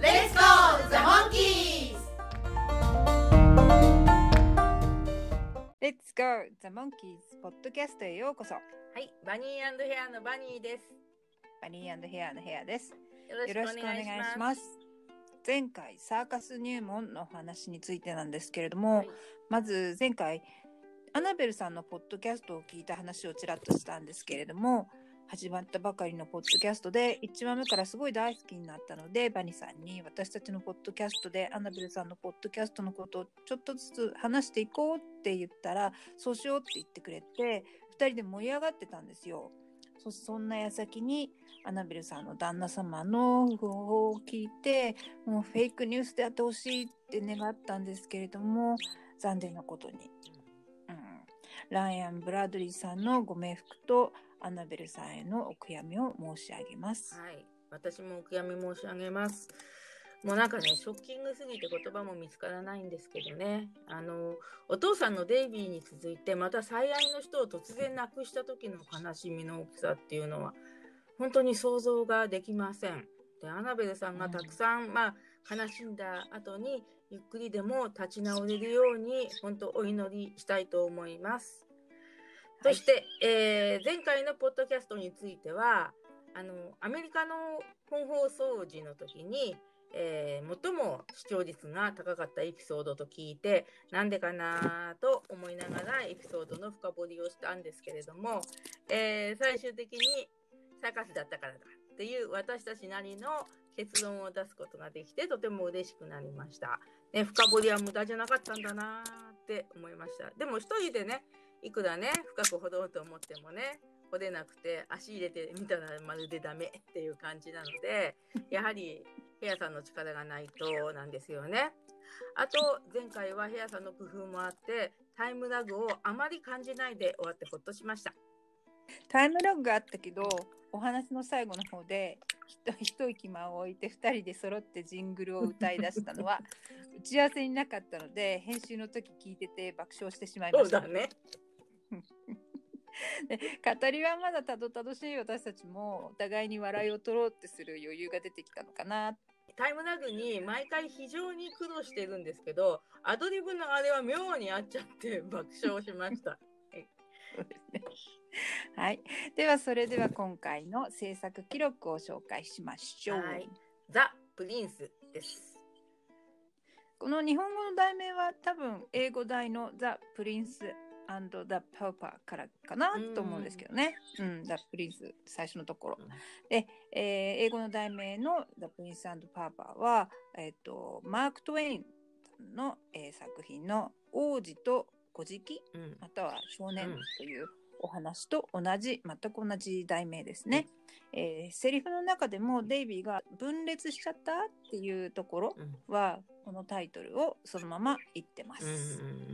Let's go, the monkeys! Let's go! The Monkeys ポッドキャストへようこそ。はいバニーヘアのバニーです。バニーヘアのヘアです。よろしくお願いします。します。前回サーカス入門のお話についてなんですけれども、はい。まず前回アナベルさんのポッドキャストを聞いた話をちらっとしたんですけれども始まったばかりのポッドキャストで1話目からすごい大好きになったのでバニさんに私たちのポッドキャストでアナベルさんのポッドキャストのことをちょっとずつ話していこうって言ったらそうしようって言ってくれて2人で盛り上がってたんですよ。そそんな矢先にアナベルさんの旦那様の訃報を聞いてもうフェイクニュースであってほしいって願ったんですけれども残念なことに、ライアン・ブラドリーさんのご冥福とアナベルさんへのお悔やみを申し上げます。はい、私もお悔やみ申し上げます。もうなんかね、ショッキングすぎて言葉も見つからないんですけどね。あの、お父さんのデイビーに続いて、また最愛の人を突然亡くした時の悲しみの大きさっていうのは、本当に想像ができません。で、アナベルさんがたくさん、まあ、悲しんだ後に、ゆっくりでも立ち直れるように、本当お祈りしたいと思います。そして、えー前回のポッドキャストについては、あの、アメリカの本放送時の時に、えー最も視聴率が高かったエピソードと聞いて、なんでかなと思いながらエピソードの深掘りをしたんですけれども、えー最終的にサーカスだったからだっていう私たちなりの結論を出すことができてとても嬉しくなりました。ね、深掘りは無駄じゃなかったんだなって思いました。でも一人でね、いくらね、深く掘ろうと思ってもね、掘れなくて足入れてみたらまるでダメ っていう感じなので、やはりヘアさんの力がないとなんですよね。あと、前回はヘアさんの工夫もあって、タイムラグをあまり感じないで終わってほっとしました。タイムラグがあったけどお話の最後の方で一一息間を置いて2人で揃ってジングルを歌い出したのは打ち合わせになかったので編集の時聞いてて爆笑してしまいましたそうだ。ね。で語りはまだたどたどしい私たちもお互いに笑いを取ろうってする余裕が出てきたのかなタイムラグに毎回非常に苦労してるんですけど、アドリブのあれは妙にあっちゃって爆笑しました。ね。はい。ではそれでは今回の制作記録を紹介しましょう。はいザ・プリンスです。この日本語の題名は多分英語題の The Prince and the Pauper からかなうんと思うんですけどね。うん、The Prince 最初のところ。で、えー英語の題名の The Prince and Pauper は、えっ、と、マーク・トウェインの、えー作品の王子と小じうんまたは少年うんというお話と同じ、全く同じ題名ですね。えーセリフの中でもデイビーが分裂しちゃったっていうところうんはこのタイトルをそのまま言ってます。うんうんうん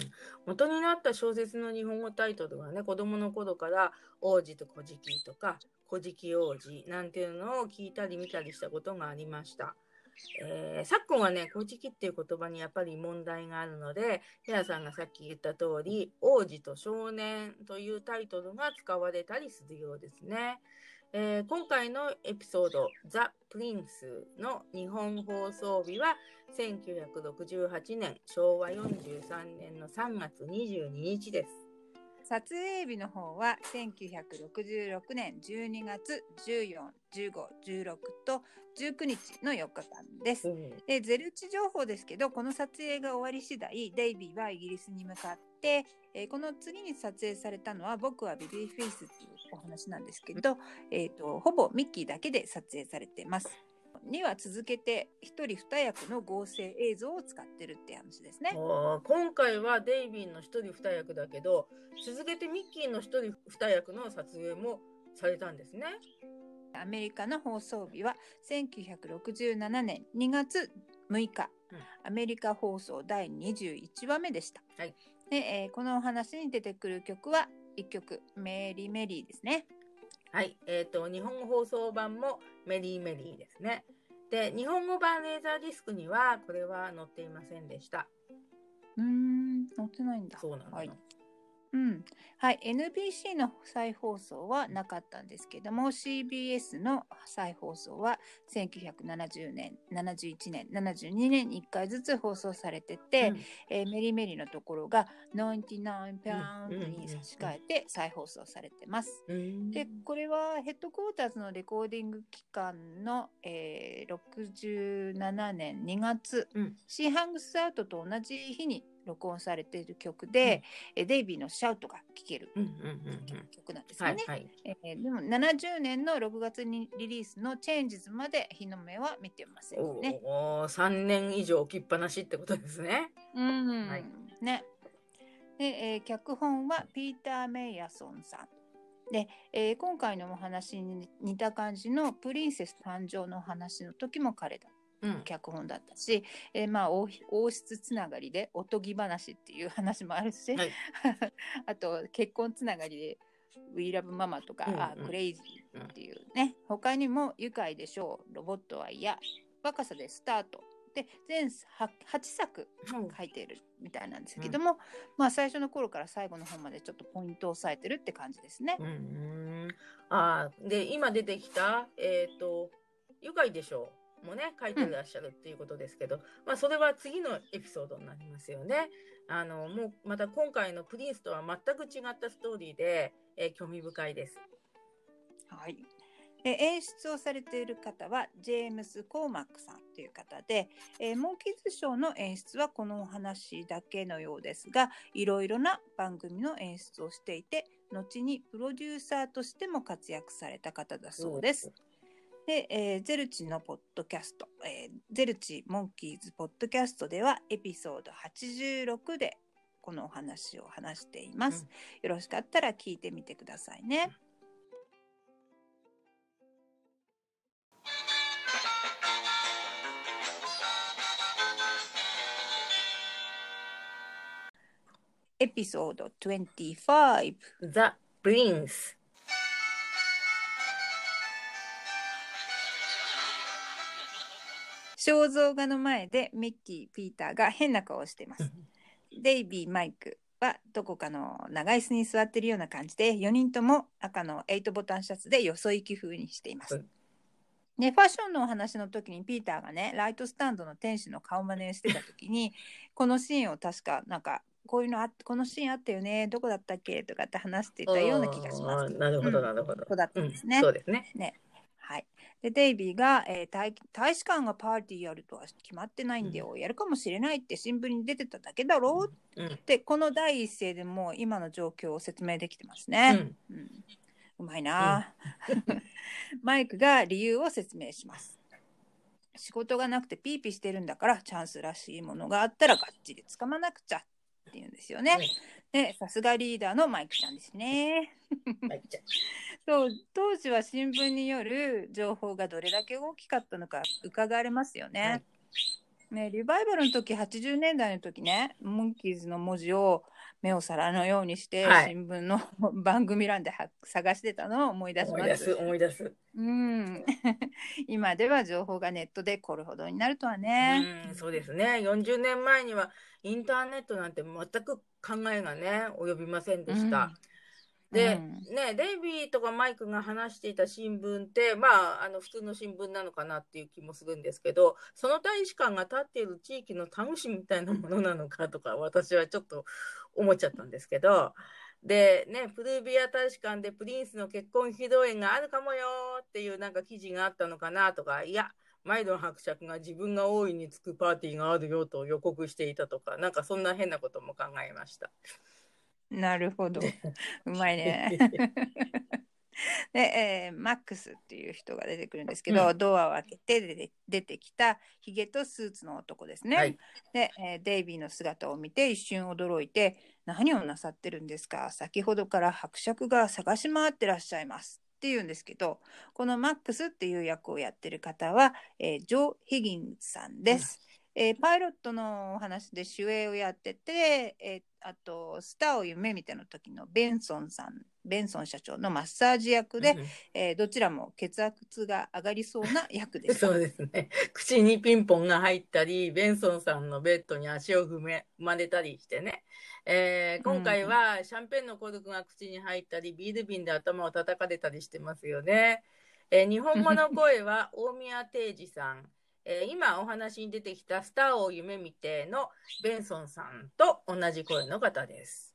元になった小説の日本語タイトルはね子供の頃から「王子と小じとか「小じ王子」なんていうのを聞いたり見たりしたことがありました。えー昨今はね「小じっていう言葉にやっぱり問題があるのでヘアさんがさっき言った通り「王子と少年」というタイトルが使われたりするようですね。えー今回のエピソード「ザ・プリンス」の日本放送日は1968年昭和43年の3月22日です。撮影日の方は1966年12月14、15、16と19日の4日間です。でゼルチ情報ですけどこの撮影が終わり次第デイビーはイギリスに向かって、えーこの次に撮影されたのは「僕はビビーフェイス」っていうお話なんですけど、えー、とほぼミッキーだけで撮影されています。には続けて一人二役の合成映像を使ってるって話ですね。今回はデイビーの一人二役だけど続けてミッキーの一人二役の撮影もされたんですね。アメリカの放送日は1967年2月6日、うんアメリカ放送第21話目でした。はいでえーこのお話に出てくる曲は1曲「メリーメリー」ですね。はい、えっ、と、日本語放送版もメリーメリーですね。で、日本語版レーザーディスクには、これは載っていませんでした。うーん載ってないんだ。そうなのよ。はいうん。はい、NBC の再放送はなかったんですけども CBS の再放送は1970年71年72年に1回ずつ放送されてて、うん。えーメリーメリーのところが99ペアンうんに差し替えて再放送されてます。うんでこれはヘッドクォーターズのレコーディング期間の、えー67年2月、うん。シーハングスアウトと同じ日に録音されている曲で、えーデイビーのシャウトが聴けるうんうんうんうん。曲なんですよね。でも70年の6月にリリースの「チェンジズ」まで日の目は見てませんね。おお、三年以上置きっぱなしってことですね。うんはいねで、えー脚本はピーター・メイヤソンさん。で、えー今回のお話に似た感じの「プリンセス誕生」のお話の時も彼だうん。脚本だったし、えーまあ王王室つながりでおとぎ話っていう話もあるし、はい あと結婚つながりで「We Love Mama」とか「うんうんあクレイジーっていうね他にも「愉快でしょう」「ロボットは嫌」「若さでスタート」で全8作書いてるみたいなんですけども、まあ最初の頃から最後の方までちょっとポイントを押さえてるって感じですね。うんうん。ああ、で、今出てきた、えっ、と、愉快でしょう。もね、書いてらっしゃるっていうことですけど、まあ、それは次のエピソードになりますよね。あの、もう、また今回のプリンスとは全く違ったストーリーで、えー興味深いです。はい。で演出をされている方はジェームス・コーマックさんという方で、えーモンキーズショーの演出はこのお話だけのようですがいろいろな番組の演出をしていて後にプロデューサーとしても活躍された方だそうです。で、えーゼルチのポッドキャスト、えーゼルチモンキーズポッドキャストではエピソード86でこのお話を話しています。よろしかったら聞いてみてくださいね。エピソード25 The Prince。肖像画の前でミッキー、ピーターが変な顔をしています。デイビー、マイクはどこかの長椅子に座っているような感じで4人とも赤の8ボタンシャツでよそ行き風にしています。うんね、ファッションのお話の時にピーターがねライトスタンドの天使の顔真似してた時にこのシーンを確かなんかこういうのあこのシーンあったよねどこだったっけとかって話していたような気がしますなるほど、うんなるほど。ここだったんですねうんそうですね。はい、でデイビーが、えー大大使館がパーティーやるとは決まってないんだよ、やるかもしれないって新聞に出てただけだろううん。ってこの第一声でもう今の状況を説明できてますうね。ん。うんうまいな、マイクが理由を説明します。仕事がなくてピーピーしてるんだからチャンスらしいものがあったらがっちり掴まなくちゃって言うんですよね。でさすがリーダーのマイクちゃんですね。はい じゃそう当時は新聞による情報がどれだけ大きかったのか伺われますよね。はいねリバイバルの時80年代の時ねモンキーズの文字を目を皿のようにして、はい新聞の 番組欄では探してたのを思い出します。思い出す、思い出す。うん 今では情報がネットでこれほどになるとはね。うん、そうですね。40年前にはインターネットなんて全く考えがね、及びませんでした。で、うんね、デイビーとかマイクが話していた新聞って、まあ、あの普通の新聞なのかなっていう気もするんですけど、その大使館が立っている地域のタウン誌みたいなものなのかとか、私はちょっと思っちゃったんですけど、で、ね、プルビア大使館でプリンスの結婚披露宴があるかもよっていうなんか記事があったのかなとか、いや、マイドン伯爵が自分が大いにつくパーティーがあるよと予告していたとか、なんかそんな変なことも考えました。なるほど。うまいね。で、えーマックスっていう人が出てくるんですけど、うドアを開けて出てきたヒゲとスーツの男ですね。はいで、えーデイビーの姿を見て一瞬驚いて「何をなさってるんですか？先ほどから伯爵が探し回ってらっしゃいます」って言うんですけどこのマックスっていう役をやってる方は、えージョー・ヒギンズさんです。えーパイロットのお話で主演をやってて、えーあとスターを夢見ての時のベンソンさんベンソン社長のマッサージ役で、うんえーどちらも血圧が上がりそうな役で。そうですね。口にピンポンが入ったり、ベンソンさんのベッドに足を踏め、踏まれたりしてね。えー今回はシャンペンのコルクが口に入ったり、ビール瓶で頭を叩かれたりしてますよね。えー日本語の声は大宮定治さん。えー今お話に出てきたスターを夢見てのベンソンさんと同じ声の方です。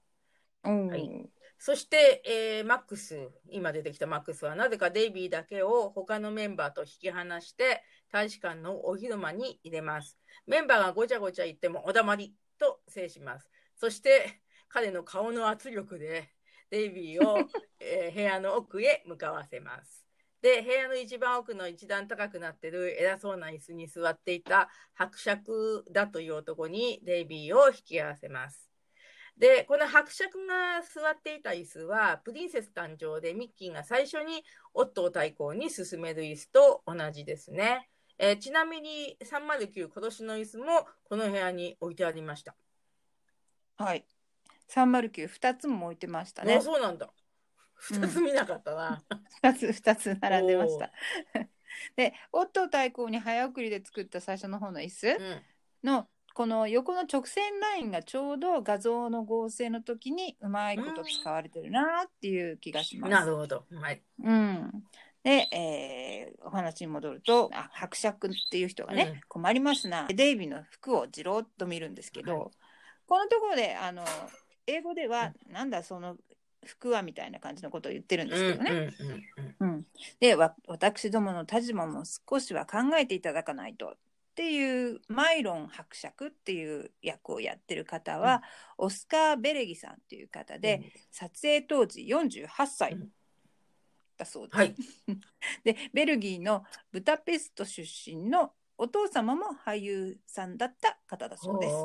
うんはいそして、えーマックス、今出てきたマックスはなぜかデイビーだけを他のメンバーと引き離して大使館のお広間に入れます。メンバーがごちゃごちゃ言ってもお黙りと制します。そして彼の顔の圧力でデイビーを、えー部屋の奥へ向かわせます。で、部屋の一番奥の一段高くなってる偉そうな椅子に座っていた伯爵だという男にデイビーを引き合わせます。で、この伯爵が座っていた椅子は、プリンセス誕生でミッキーが最初にオットー対抗に進める椅子と同じですね。えーちなみに309殺しの椅子もこの部屋に置いてありました。はい。309、2つも置いてましたあね。そうなんだ。うん二つ見なかったな。2つ、2つ並んでました。で、オットー対抗に早送りで作った最初の方の椅子うん。の、この横の直線ラインがちょうど画像の合成の時にうまいこと使われてるなっていう気がします。なるほど。はい。うん。で、えーお話に戻ると、あ伯爵っていう人がね、うん困りますな。デイビーの服をじろっと見るんですけど、はいこのところで、あの、英語では、なんだその服はみたいな感じのことを言ってるんですけどね。うんうんうんうん、でわ私どもの立場も少しは考えていただかないとっていうマイロン伯爵っていう役をやってる方は、オスカー・ベレギさんっていう方で、撮影当時48歳うんだそうです。はい。でベルギーのブダペスト出身のお父様も俳優さんだった方だそうです。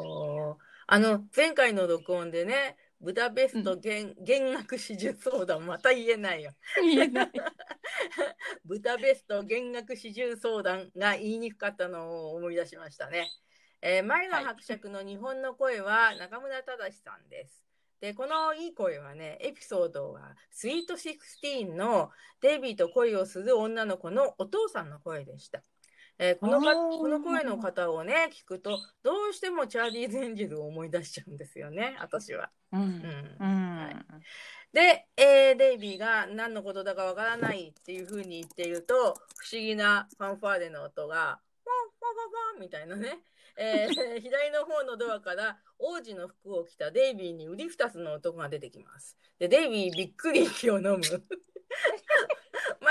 あの、前回の録音でね、ブダペスト弦,、弦楽四重相談、また言えないよ。言えない ブダペスト弦楽四重相談が言いにくかったのを思い出しましたね。えー、前の伯爵の日本の声は中村忠さんです。で、このいい声はね、エピソードはスイート16のデイビーと恋をする女の子のお父さんの声でした。えーこのこの声の方をね、聞くと、どうしてもチャーリーズ・エンジェルを思い出しちゃうんですよね、私は。うんうんうんはいで、えーデイビーが何のことだかわからないっていうふうに言っていると、不思議なファンファーレの音が、ワンワンワンワンみたいなね、えー 左の方のドアから王子の服を着たデイビーに瓜二つの男が出てきます。で、デイビーびっくり息を飲む。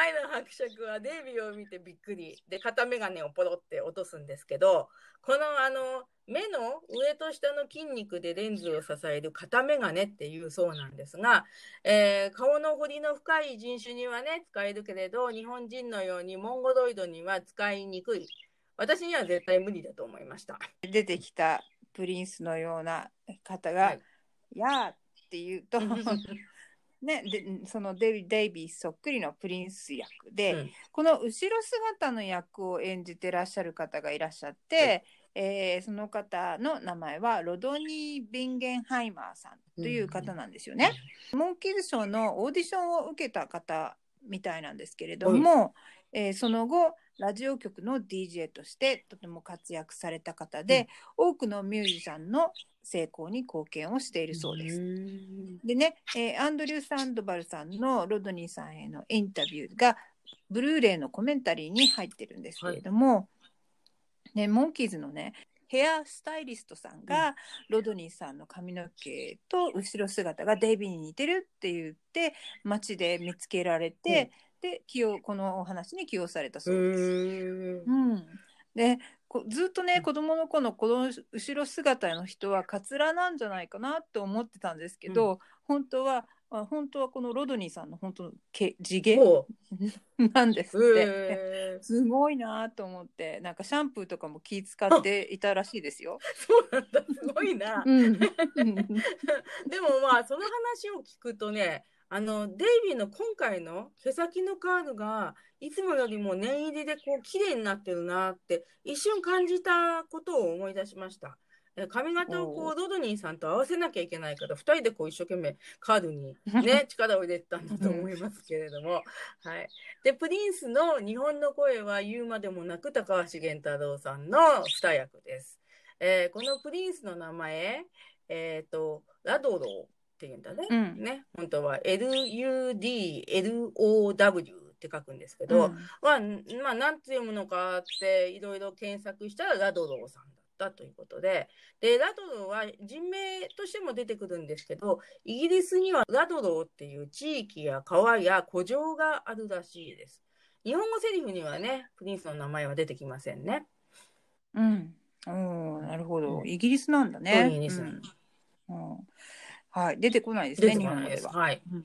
前の伯爵はデイビーを見てびっくり。で、片眼鏡をポロって落とすんですけど、このあの、目の上と下の筋肉でレンズを支える片眼鏡っていうそうなんですが、えー顔の彫りの深い人種にはね、使えるけれど、日本人のようにモンゴロイドには使いにくい。私には絶対無理だと思いました。出てきたプリンスのような方が「はいやー」って言うと ね、でそのデイデイビーそっくりのプリンス役で、うん。この後ろ姿の役を演じてらっしゃる方がいらっしゃって、えーその方の名前はロドニー・ビンゲンハイマーさんという方なんですよね。モンキーズショーのオーディションを受けた方みたいなんですけれども、えーその後ラジオ局の DJ としてとても活躍された方で、多くのミュージシャンの成功に貢献をしているそうです。んでね、えーアンドリュー・サンドバルさんのロドニーさんへのインタビューがブルーレイのコメンタリーに入ってるんですけれども、ね、モンキーズのねヘアスタイリストさんが、ロドニーさんの髪の毛と後ろ姿がデイビーに似てるって言って街で見つけられて、で起用このお話に起用されたそうです。うん、でこずっとね子供の子のこの後ろ姿の人はカツラなんじゃないかなって思ってたんですけど、本当はあ本当はこのロドニーさんの本当の毛地毛ほ なんですう。って。へーすごいなと思ってなんかシャンプーとかも気使っていたらしいですよ。そうなんだ。すごいな。うん、でもまあその話を聞くとね、あの、デイビーの今回の毛先のカードが、いつもよりも念入りでこう、綺麗になってるなって、一瞬感じたことを思い出しました。え髪型をこう、ロドニーさんと合わせなきゃいけないから、二人でこう、一生懸命カードにね、力を入れてたんだと思いますけれども。はい。で、プリンスの日本の声は言うまでもなく、高橋源太郎さんの二役です。えーこのプリンスの名前、えっ、と、ラドローって言うんだね。うんね。本当は LUDLOW って書くんですけど、うんまあ、んまあ、なんて読むのかっていろいろ検索したらラドローさんだったということで、で、ラドローは人名としても出てくるんですけど、イギリスにはラドローっていう地域や川や古城があるらしいです。日本語セリフにはね、プリンスの名前は出てきませんね。うん。おーなるほど。うんイギリスなんだね。イギリスうんうんはい。出てこないですね、日本語では。はい。うん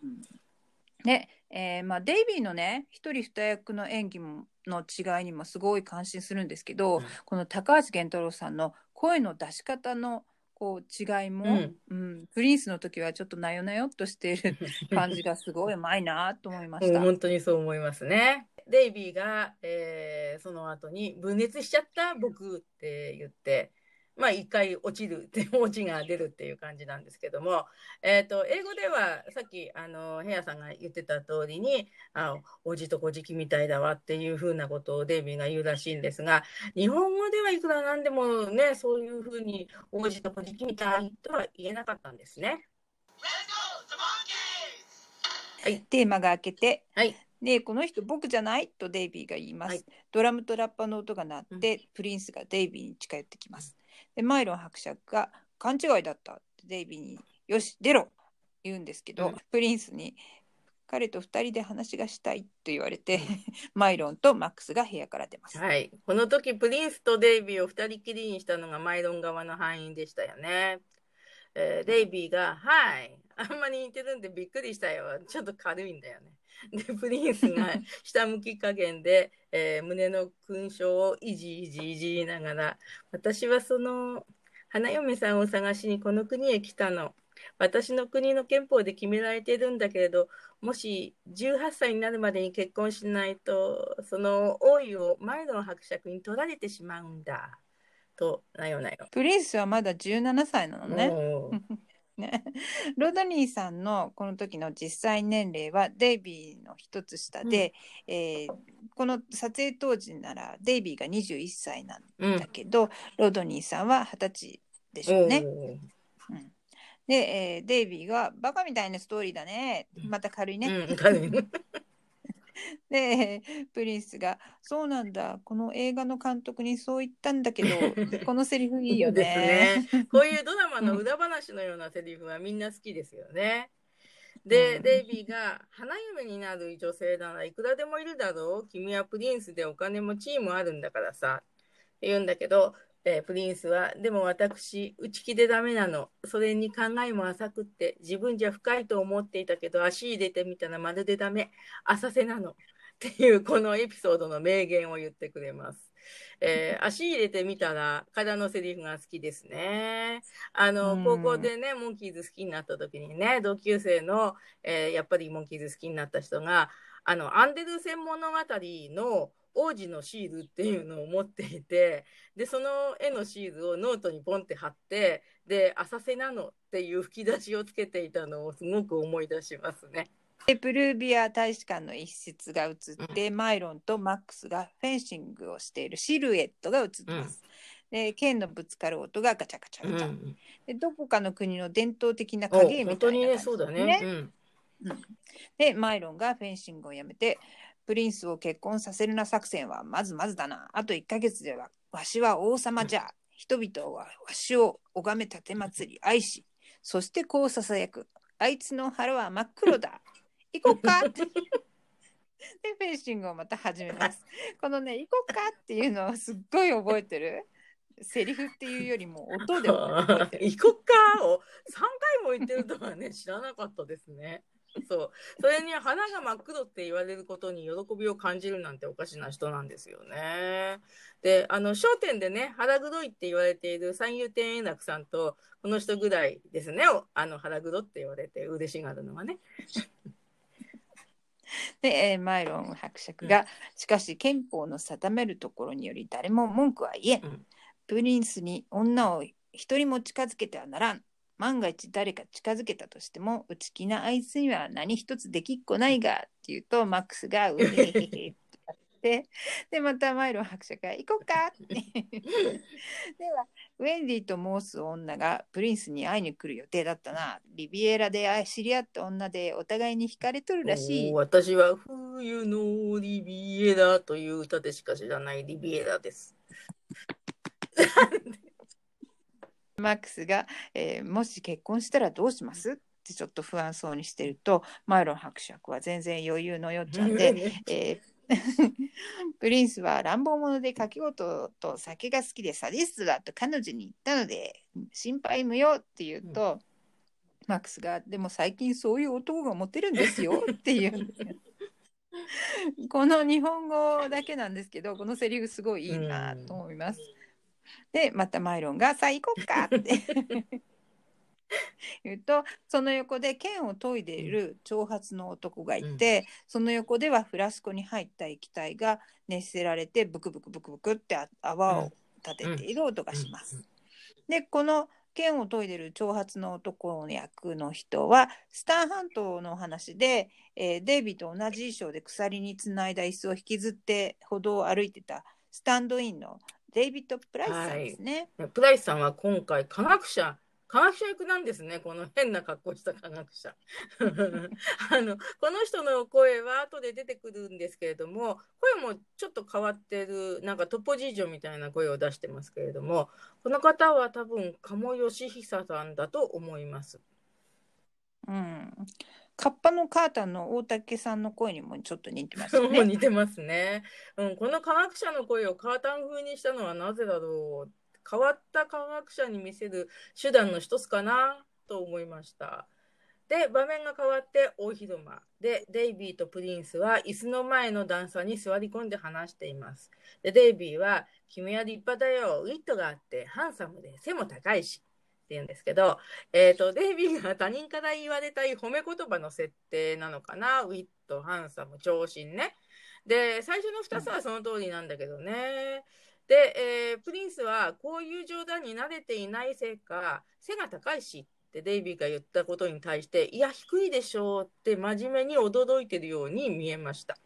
で、えーまあ、デイビーのね一人二役の演技もの違いにもすごい感心するんですけど、うんこの高橋源太郎さんの声の出し方のこう違いも、うんうんプリンスの時はちょっとなよなよっとしている 感じがすごいうまいなと思いました。うん本当にそう思いますね。デイビーが、えーその後に分裂しちゃった僕って言って、まあ一回落ちるって、落ちが出るっていう感じなんですけども、えっ、と、英語ではさっき、あの、ヘアさんが言ってた通りに、あ、おじとこじきみたいだわっていうふうなことをデイビーが言うらしいんですが、日本語ではいくらなんでもね、そういうふうに、おじとこじきみたいとは言えなかったんですね。テーマが明けてはい。でこの人僕じゃないとデイビーが言います、はい。ドラムとラッパの音が鳴って、プリンスがデイビーに近寄ってきますでマイロン伯爵が勘違いだったってデイビーによし出ろ言うんですけど、うんプリンスに彼と二人で話がしたいと言われて マイロンとマックスが部屋から出ます、はい。この時、プリンスとデイビーを二人きりにしたのがマイロン側の範囲でしたよね。えーデイビーが、はい。あんまり似てるんでびっくりしたよ。ちょっと軽いんだよね。で、プリンスが下向き加減で、えー胸の勲章をいじいじいじりながら、私はその花嫁さんを探しにこの国へ来たの。私の国の憲法で決められているんだけれど、もし18歳になるまでに結婚しないと、その王位をマイロン伯爵に取られてしまうんだ。と、なよなよ。プリンスはまだ17歳なのねね ロドニーさんのこの時の実際年齢はデイビーの一つ下で、えーこの撮影当時ならデイビーが21歳なんうん。だけど、ロドニーさんは20歳でしょうね。うん、で、えーデイビーが「バカみたいなストーリーだね」また軽いね。うん、軽い。でプリンスが「そうなんだこの映画の監督にそう言ったんだけど このセリフいいよね」ですね。こういうドラマの裏話のようなセリフはみんな好きですよね。で、うんデイビーが花嫁になる女性ならいくらでもいるだろう。君はプリンスでお金も地位もあるんだからさ。って言うんだけど、えープリンスは、でも私、内気でダメなの。それに考えも浅くって、自分じゃ深いと思っていたけど、足入れてみたらまるでダメ。浅瀬なの。っていう、このエピソードの名言を言ってくれます。えー 足入れてみたら、からのセリフが好きですね。あの、うん高校でね、モンキーズ好きになった時にね、同級生の、えーやっぱりモンキーズ好きになった人が、あの、アンデルセン物語の王子のシールっていうのを持っていて、で、その絵のシールをノートにポンって貼って、で、浅瀬なのっていう吹き出しをつけていたのをすごく思い出しますね。でプルービア大使館の一室が映って、マイロンとマックスがフェンシングをしているシルエットが映ってます。で剣のぶつかる音がガチャガチャガチャ、うん。でどこかの国の伝統的なお影絵み本当にね、たいな感じそうだね。うん。でマイロンがフェンシングをやめてプリンスを結婚させるな作戦はまずまずだな。あと1ヶ月ではわしは王様じゃ、人々はわしを拝め立て祭り愛しそしてこうささやく。あいつの腹は真っ黒だ。行こうか。っ てでフェンシングをまた始めます。このね行こうかっていうのをすっごい覚えてる。セリフっていうよりも音で覚えてる。行こっかを3回も言ってるとはね、知らなかったですね。そう。それに花が真っ黒って言われることに喜びを感じるなんておかしな人なんですよね。で、あの、商店でね、腹黒いって言われている三遊亭円楽さんと、この人ぐらいですね。おあの、腹黒って言われて嬉しがるのはね。で、えーマイロン伯爵が、しかし憲法の定めるところにより誰も文句は言えん。うんプリンスに女を一人も近づけてはならん。万が一誰か近づけたとしても内気なあいつには何一つできっこないがって言うとマックスが「うへへへ」ってやってでまたマイロン伯爵が「行こうか」って。ではウェンディと申す女がプリンスに会いに来る予定だったな。リビエラで知り合った女でお互いに惹かれとるらしい。私は冬のリビエラという歌でしか知らないリビエラです。マックスが、えーもし結婚したらどうします？ってちょっと不安そうにしてるとマイロン伯爵は全然余裕のよっちゃんで、えー プリンスは乱暴者で書き事と酒が好きでサディストだと彼女に言ったので心配無用って言うと、マックスがでも最近そういう男がモテるんですよ って言う。この日本語だけなんですけどこのセリフすごいいいなと思います。でまたマイロンが「さあ行こっか」って。言うとその横で剣を研いでいる長髪の男がいて、その横ではフラスコに入った液体が熱せられてブクブクブクブクってあ泡を立てている音がします。でこの剣を研いでる長髪の男の役の人はスタン半島のお話で、えーデイビーと同じ衣装で鎖につないだ椅子を引きずって歩道を歩いてたスタンドインのデイビッド・プライスさんですね。プライスさんは今回科学者科学者役なんですねこの変な格好した科学者 あのこの人の声は後で出てくるんですけれども声もちょっと変わってるなんかトポジージョみたいな声を出してますけれどもこの方は多分鴨義久さんだと思います。うん、カッパのカータンの大竹さんの声にもちょっと似てますよも うね。似てますね、うん。この科学者の声をカータン風にしたのはなぜだろう。変わった科学者に見せる手段の一つかなと思いました。で、場面が変わって大広間で、デイビーとプリンスは椅子の前の段差に座り込んで話しています。で、デイビーは、君は立派だよ。ウィットがあって、ハンサムで背も高いし。って言うんですけど、えっ、と、デイビーが他人から言われたい褒め言葉の設定なのかな？ウィット、ハンサム、長身ね。で、最初の2つはその通りなんだけどね。で、えープリンスはこういう冗談に慣れていないせいか、背が高いしってデイビーが言ったことに対して、いや、低いでしょうって真面目に驚いてるように見えました。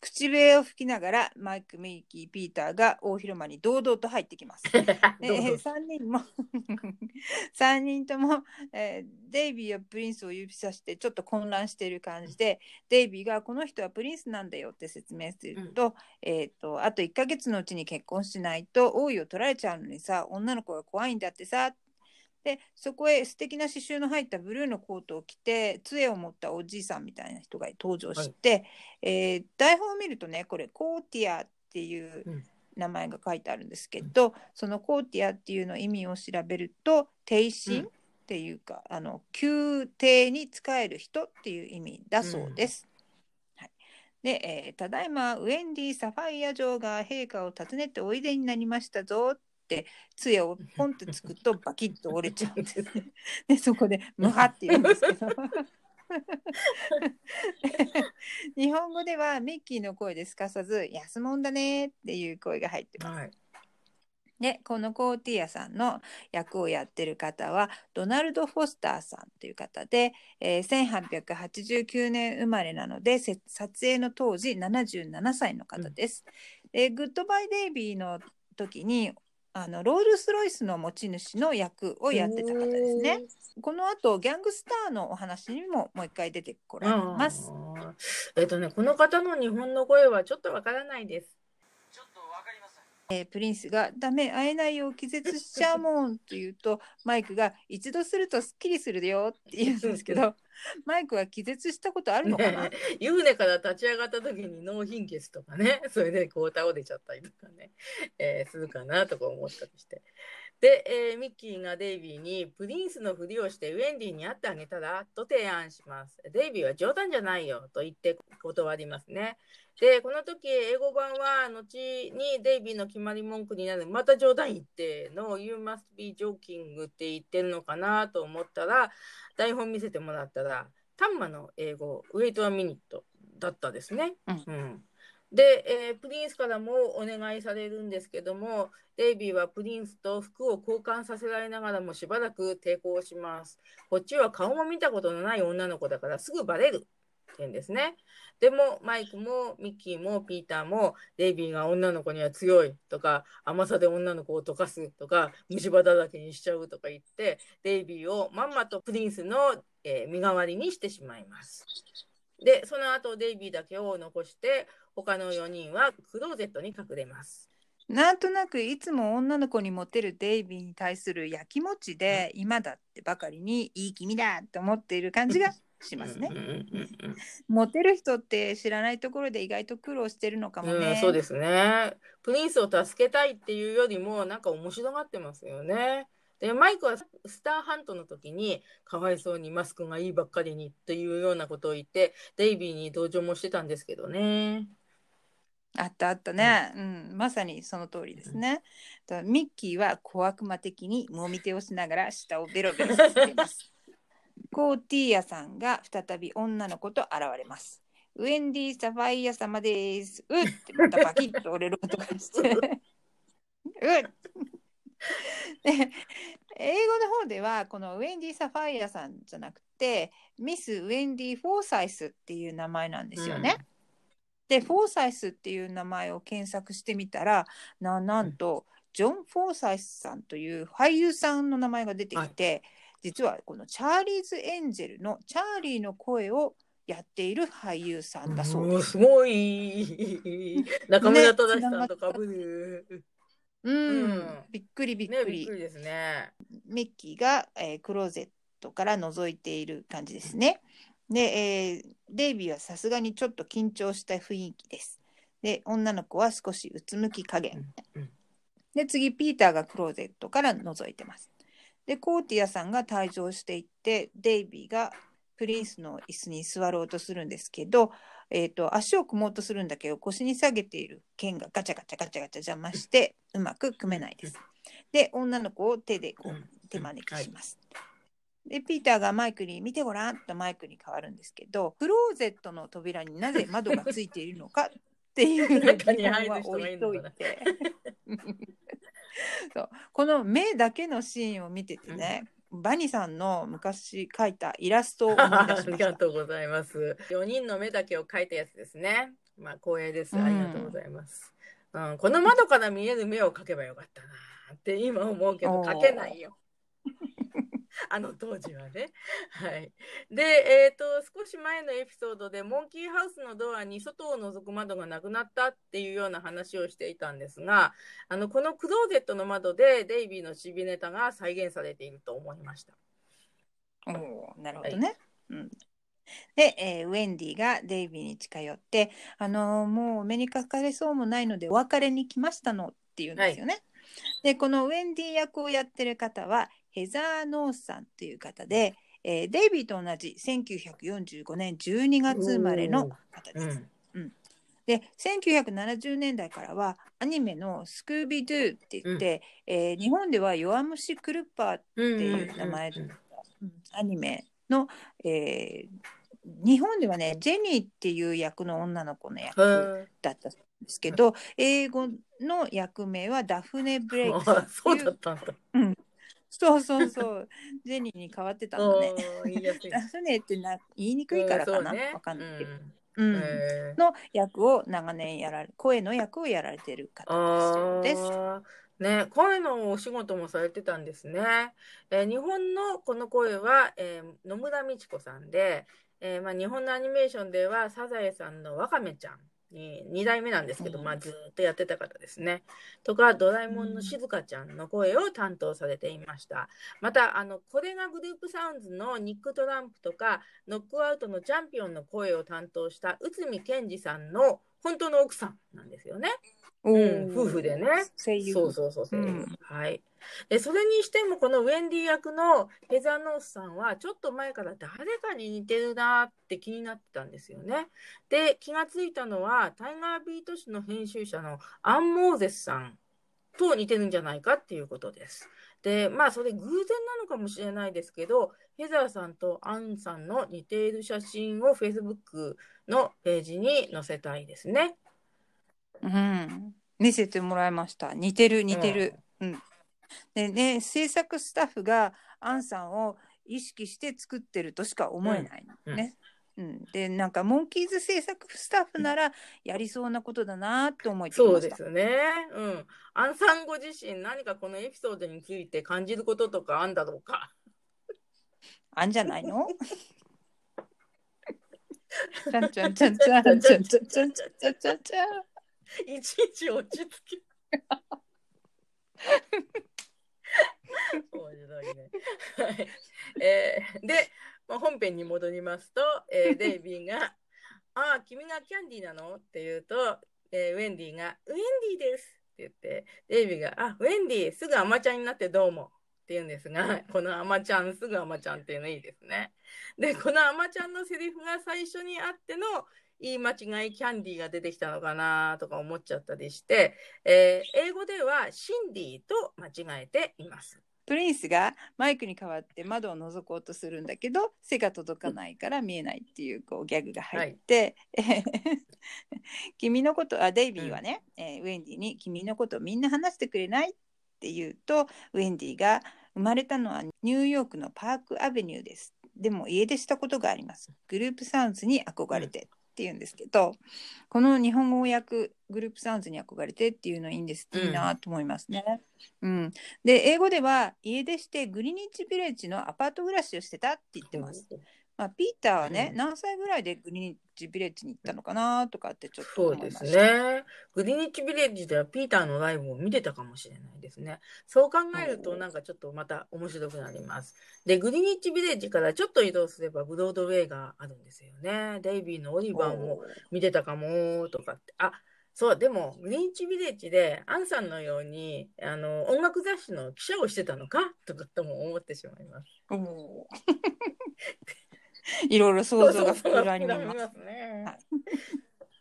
口笛を吹きながらマイク、ミッキー、ピーターが大広間に堂々と入ってきます。えー、3人も 三人とも、えーデイビーやプリンスを指さしてちょっと混乱している感じで、デイビーがこの人はプリンスなんだよって説明すると,、えー、とあと1ヶ月のうちに結婚しないと王位を取られちゃうのにさ女の子が怖いんだってさでそこへ素敵な刺繍の入ったブルーのコートを着て杖を持ったおじいさんみたいな人が登場して、えー台本を見るとねこれコーティアっていううん。名前が書いてあるんですけど、そのコーティアっていうの意味を調べると帝神うんっていうか、あの宮廷に仕える人っていう意味だそうです。はい、で、えーただいまウェンディ・サファイア女王が陛下を訪ねておいでになりましたぞ。って杖をポンってつくとバキッと折れちゃうんです。でそこで「ムハ」って言うんですけど 日本語ではミッキーの声ですかさず「安もんだね」っていう声が入ってます。はい。でこのコーティアさんの役をやってる方はドナルド・フォスターさんという方で、えー1889年生まれなのでせ撮影の当時77歳の方です。でグッドバイ・デイビーの時にあのロールス・ロイスの持ち主の役をやってた方ですね。この後ギャングスターのお話にももう一回出てこられます。えっ、とね、この方の日本の声はちょっとわからないです。えープリンスが「ダメ会えないよ気絶しちゃうもん」と言うとマイクが「一度するとすっきりするよ」って言うんですけど マイクは気絶したことあるのかな、ね、湯船から立ち上がった時に脳貧血とかね、それでこう倒れちゃったりとかね、えーするかなとか思ったりして。で、えーミッキーがデイビーにプリンスのふりをしてウェンディに会ってあげたらと提案します。デイビーは冗談じゃないよと言って断りますね。で、この時英語版は後にデイビーの決まり文句になるまた冗談言っての You must be joking って言ってるのかなと思ったら台本見せてもらったらタンマの英語 Wait a minute だったですね。うんうんで、えープリンスからもお願いされるんですけども、デイビーはプリンスと服を交換させられながらもしばらく抵抗します。こっちは顔も見たことのない女の子だからすぐバレるって言うんですね。でもマイクもミッキーもピーターもデイビーが女の子には強いとか甘さで女の子を溶かすとか虫歯だらけにしちゃうとか言ってデイビーをまんまとプリンスの、えー身代わりにしてしまいます。でその後デイビーだけを残して他の4人はクローゼットに隠れます。なんとなくいつも女の子にモテるデイビーに対するやきもちで、今だってばかりにいい君だと思っている感じがしますねうん。うんうんモテる人って知らないところで意外と苦労してるのかもね。うん、そうですね。プリンスを助けたいっていうよりもなんか面白がってますよね。でマイクはスターハントの時にかわいそうにマスクがいいばっかりにっていうようなことを言ってデイビーに同情もしてたんですけどね。あったあったね、うん、まさにその通りですね。だからミッキーは小悪魔的にもみ手をしながら舌をベロベロさせています。コーティーヤさんが再び女の子と現れます。ウェンディ・サファイア様です。うっってまたバキッと折れる音がして。うっ で英語の方ではこのウェンディ・サファイアさんじゃなくてミス・ウェンディ・フォーサイスっていう名前なんですよね。でフォーサイスっていう名前を検索してみたらななんと、ジョン・フォーサイスさんという俳優さんの名前が出てきて、実はこのチャーリーズ・エンジェルのチャーリーの声をやっている俳優さんだそうです。すごい中村忠さんとかぶる。うん、うんびっくりびっねくり。びっくりですね。ミッキーが、えークローゼットから覗いている感じですね。で、えーデイビーはさすがにちょっと緊張した雰囲気です。で、女の子は少しうつむき加減。うんで、次、ピーターがクローゼットから覗いてます。で、コーティアさんが退場していって、デイビーがプリンスの椅子に座ろうとするんですけど、えー、と足を組もうとするんだけど腰に下げている剣がガチャガチャガチャガチャ邪魔してうまく組めないです。で女の子を手でこうん。う手招きします。でピーターがマイクに「見てごらん」とマイクに変わるんですけどクローゼットの扉になぜ窓がついているのかっていう疑問は置いといて。そう。この目だけのシーンを見ててね、バニさんの昔描いたイラストを思い出あしましたりが。とうございます。4人の目だけを描いたやつですね。まあ光栄です。ありがとうございます。うん、この窓から見える目を描けばよかったなって今思うけど描けないよ。あの当時はね。はい。で、えっ、と、少し前のエピソードで、モンキーハウスのドアに外を覗く窓がなくなったっていうような話をしていたんですが、あの、このクローゼットの窓でデイビーのチビネタが再現されていると思いました。おーなるほどね。うん、で、えーウェンディがデイビーに近寄って、あのーもうお目にかかれそうもないのでお別れに来ましたのっていうんですよね。でこのウェンディ役をやってる方はヘザー・ノースさんという方で、えーデイビーと同じ1945年12月生まれの方うです。ん。で1970年代からはアニメの「スクービードゥ」って言って、えー日本では「弱虫クルッパー」っていう名前だった。うんアニメの、えー日本ではねジェニーっていう役の女の子の役へだったんですけど英語の役名はダフネ・ブレイクそうだったんだ。そうそうそう。ジェニーに変わってたんだね。おー言いやすい。ダフネってな言いにくいからかな、うんそうね。わかんない。けど、ううんの役を長年やられ声の役をやられてる方です。ね、声のお仕事もされてたんですね。えー日本のこの声は、えー野村美智子さんで、えーまあ、日本のアニメーションではサザエさんのワカメちゃんに2代目なんですけど、うんまあ、ずーっとやってた方ですね。とかドラえもんの静香ちゃんの声を担当されていました。またあのこれがグループサウンズのニック・トランプとかノックアウトのチャンピオンの声を担当した内海賢二さんの本当の奥さんなんですよね。おうんー夫婦でね。声優そうそうそう、声優うんはい。で、それにしても、このウェンディ役のヘザー・ノースさんは、ちょっと前から誰かに似てるなって気になってたんですよね。で、気がついたのは、タイガービート誌の編集者のアン・モーゼスさんと似てるんじゃないかっていうことです。で、まあ、それ偶然なのかもしれないですけど、ヘザーさんとアンさんの似ている写真を Facebook のページに載せたいですね。うん、見せてもらいました。似てる似てる。うん。でね制作スタッフがアンさんを意識して作ってるとしか思えないのね。うん、でなんかモンキーズ制作スタッフならやりそうなことだなと思いそうました。ですね。うん。アンさんご自身何かこのエピソードについて感じることとかあんだろうか。あんじゃないの？ちゃんちゃんちゃんちゃんちゃんちゃんちゃんちゃんちゃんちゃん。いちいち落ち着け。面白いね。はい。えーで、まあ、本編に戻りますと、えー デイビーが、ああ、君がキャンディーなの？って言うと、えーウェンディが、ウェンディですって言って、デイビーが、あ、ウェンディ、すぐアマちゃんになってどうもって言うんですが、このアマちゃん、すぐアマちゃんっていうのいいですね。で、このアマちゃんのセリフが最初にあっての、言い間違いキャンディーが出てきたのかなとか思っちゃったりして、えー英語ではシンディと間違えています。プリンスがマイクに代わって窓を覗こうとするんだけど背が届かないから見えないっていうこうギャグが入って、君のことあデイビーはね、えーウェンディに「君のことみんな話してくれない?」って言うとウェンディが「生まれたのはニューヨークのパークアベニューです」でも家出したことがありますグループサウンズに憧れてって言うんですけど、この日本語訳グループサウンズに憧れてっていうのいいんです、いいなと思いますね。うん、で英語では家出してグリニッチビレッジのアパート暮らしをしてたって言ってます。まあ、ピーターはね、うん何歳ぐらいでグリニッチビレッジに行ったのかなとかってちょっとそうです。ね。グリニッチビレッジではピーターのライブを見てたかもしれないですね。そう考えるとなんかちょっとまた面白くなります。で、グリニッチビレッジからちょっと移動すればブロードウェイがあるんですよね。デイビーのオリバーも見てたかもとかって。あ、そう、でも、グリニッチビレッジでアンさんのように、あの、音楽雑誌の記者をしてたのかとかとも思ってしまいます。いろいろ想像が膨らみます。膨らみますね。はい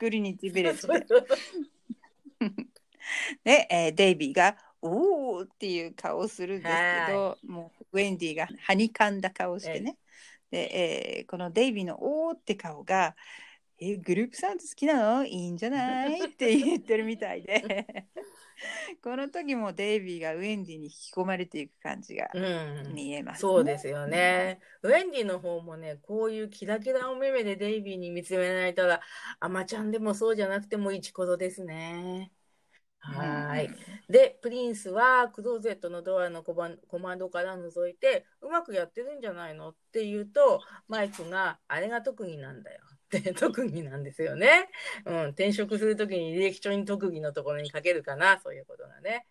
グリニッチビレッジで。で、えーデイビーが「おお!」っていう顔をするんですけどもうウェンディがはにかんだ顔をしてね、で、えーこのデイビーの「おお!」って顔が「えグループサウンド好きなの？いいんじゃない?」って言ってるみたいで この時もデイビーがウェンディに引き込まれていく感じがうん。見えます、そうですよね。ウェンディの方もね、こういうキラキラお目目でデイビーに見つめられたら、アマちゃんでもそうじゃなくてもイチコロですね。はーい。で、プリンスはクローゼットのドアのコマンコマンドから覗いて、うまくやってるんじゃないの？って言うと、マイクが、あれが特技なんだよ。って 特技なんですよね。うん、転職するときに履歴書に特技のところに書けるかな、そういうことがね。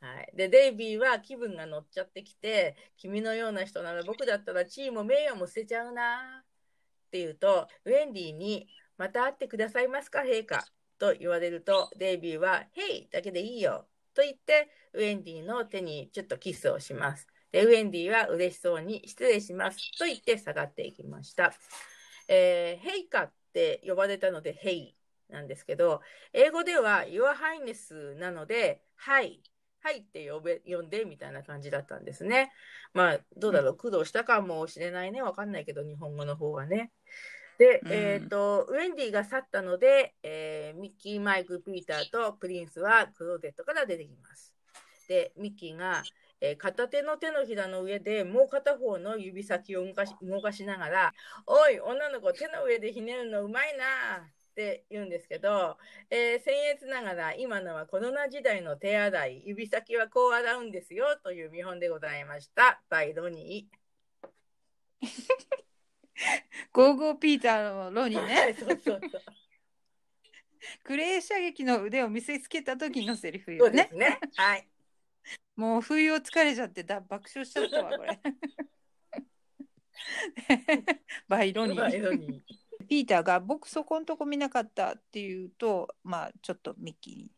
はい。で、デイビーは気分が乗っちゃってきて、君のような人なら僕だったら地位も名誉も捨てちゃうな。って言うと、ウェンディに、また会ってくださいますか、陛下。と言われると、デイビーは、ヘイだけでいいよ。と言って、ウェンディの手にちょっとキスをします。で、ウェンディは嬉しそうに、失礼します。と言って下がっていきました。えー、陛下って呼ばれたので、ヘイなんですけど、英語では Your Highness なので、はい。はいって呼べ、呼んでみたいな感じだったんですね。まあ、どうだろう、苦労したかもしれないね。わかんないけど、日本語の方がね。で、うんえっ、と、ウェンディが去ったので、えーミッキー、マイク、ピーターとプリンスはクローゼットから出てきます。で、ミッキーが、えー片手の手のひらの上でもう片方の指先を動かし動かしながら、おい、女の子、手の上でひねるのうまいなって言うんですけど、えー、僭越ながら今のはコロナ時代の手洗い、指先はこう洗うんですよという見本でございました。バイロニ ゴーゴーピーターのロニー。ーねはいそうそうそう。クレー射撃の腕を見せつけた時のセリフそよねうですね。はい。もう不意を突かれちゃってだ爆笑しちゃったわこれ バイロニー。ピーターが僕そこんとこ見なかったっていうとまあちょっとミッキーに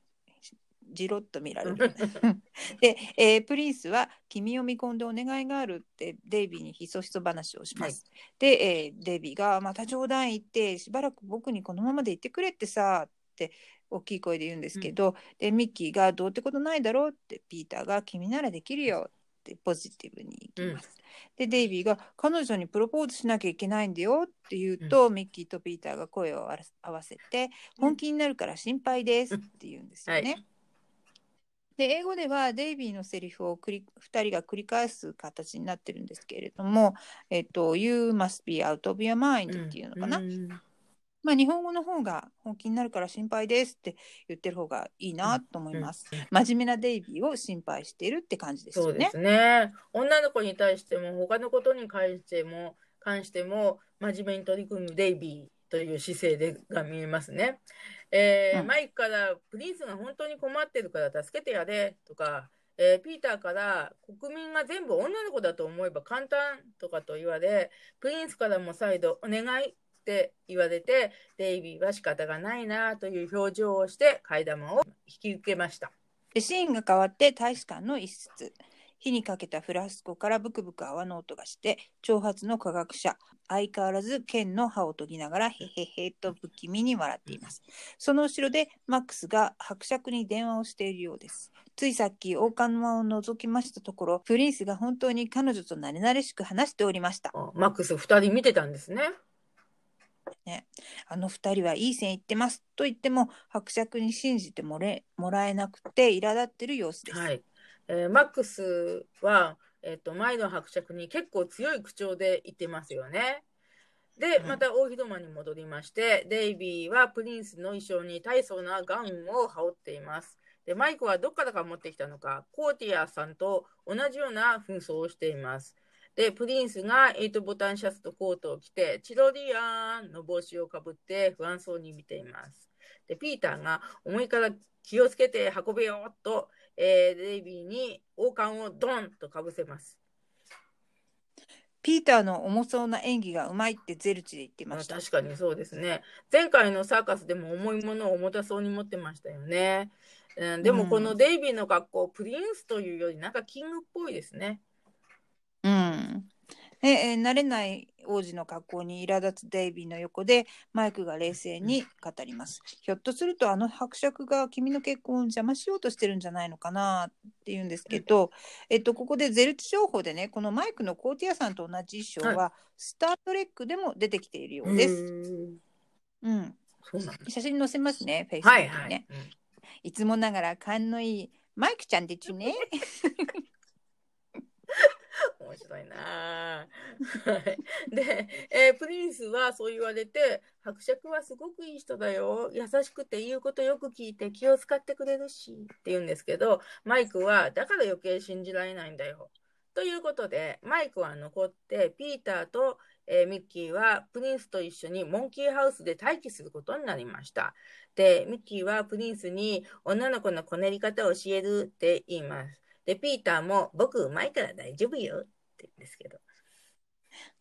じろっと見られる で、えープリンスは「君を見込んでお願いがある」ってデイビーにひそひそ話をします。で、えーデイビーが「また冗談言ってしばらく僕にこのままでいてくれってさ」って大きい声で言うんですけど、でミッキーが「どうってことないだろ」うってピーターが「君ならできるよ」ってポジティブに言います。でデイビーが「彼女にプロポーズしなきゃいけないんだよ」って言うと、ミッキーとピーターが声を合わせて「本気になるから心配です」って言うんですよね。はい。で英語ではデイビーのセリフを繰り2人が繰り返す形になってるんですけれども「えっと、You must be out of your mind」っていうのかな。うんまあ、日本語の方が本気になるから心配ですって言ってる方がいいなと思います。うん真面目なデイビーを心配してるって感じですよね。ね。女の子に対しても他のことに関しても関しても真面目に取り組むデイビーという姿勢でが見えますね。えーうんマイクからプリンスが本当に困ってるから助けてやれとか、えーピーターから国民が全部女の子だと思えば簡単とかと言われ、プリンスからも再度お願いって言われて、デイビーは仕方がないなという表情をして替え玉を引き受けました。でシーンが変わって大使館の一室。火にかけたフラスコからブクブク泡の音がして長髪の科学者。相変わらず剣の歯を研ぎながらへへへと不気味に笑っています。その後ろでマックスが伯爵に電話をしているようです。ついさっき王冠の間を覗きましたところプリンスが本当に彼女と慣れ慣れしく話しておりました。あマックス2人見てたんですね。あの二人はいい線いってますと言っても伯爵に信じてもれもらえなくて苛立ってる様子です、はい。えーマックスは、えっ、と、前の伯爵に結構強い口調で言ってますよね。で、うんまた大広間に戻りまして、デイビーはプリンスの衣装に大層なガウンを羽織っています。で、マイクはどっからか持ってきたのか、コーティアさんと同じような紛争をしています。で、プリンスが8ボタンシャツとコートを着て、チロリアンの帽子をかぶって不安そうに見ています。で、ピーターが重いから気をつけて運べよと、えーデイビーに王冠をドンとかぶせます。ピーターの重そうな演技がうまいってゼルチで言ってました。確かにそうですね。前回のサーカスでも重いものを重たそうに持ってましたよね。うん、でもうんこのデイビーの格好、プリンスというよりなんかキングっぽいですね。うん。でえー慣れない王子の格好に苛立つデイビーの横でマイクが冷静に語ります。ひょっとするとあの伯爵が君の結婚を邪魔しようとしてるんじゃないのかなって言うんですけど、えっと、ここでゼルチ情報でねこのマイクのコーティアさんと同じ衣装は、スター・トレックでも出てきているようです。うんうん。写真載せますね、フェイスはいはい。にね。うんいつもながら勘のいいマイクちゃんでちゅね。面白いな で、えープリンスはそう言われて、伯爵はすごくいい人だよ。優しくて言うことよく聞いて気を使ってくれるしって言うんですけど、マイクはだから余計信じられないんだよ。ということで、マイクは残って、ピーターと、えーミッキーはプリンスと一緒にモンキーハウスで待機することになりました。で、ミッキーはプリンスに女の子のこねり方を教えるって言います。で、ピーターも僕うまいから大丈夫よって言うんですけど。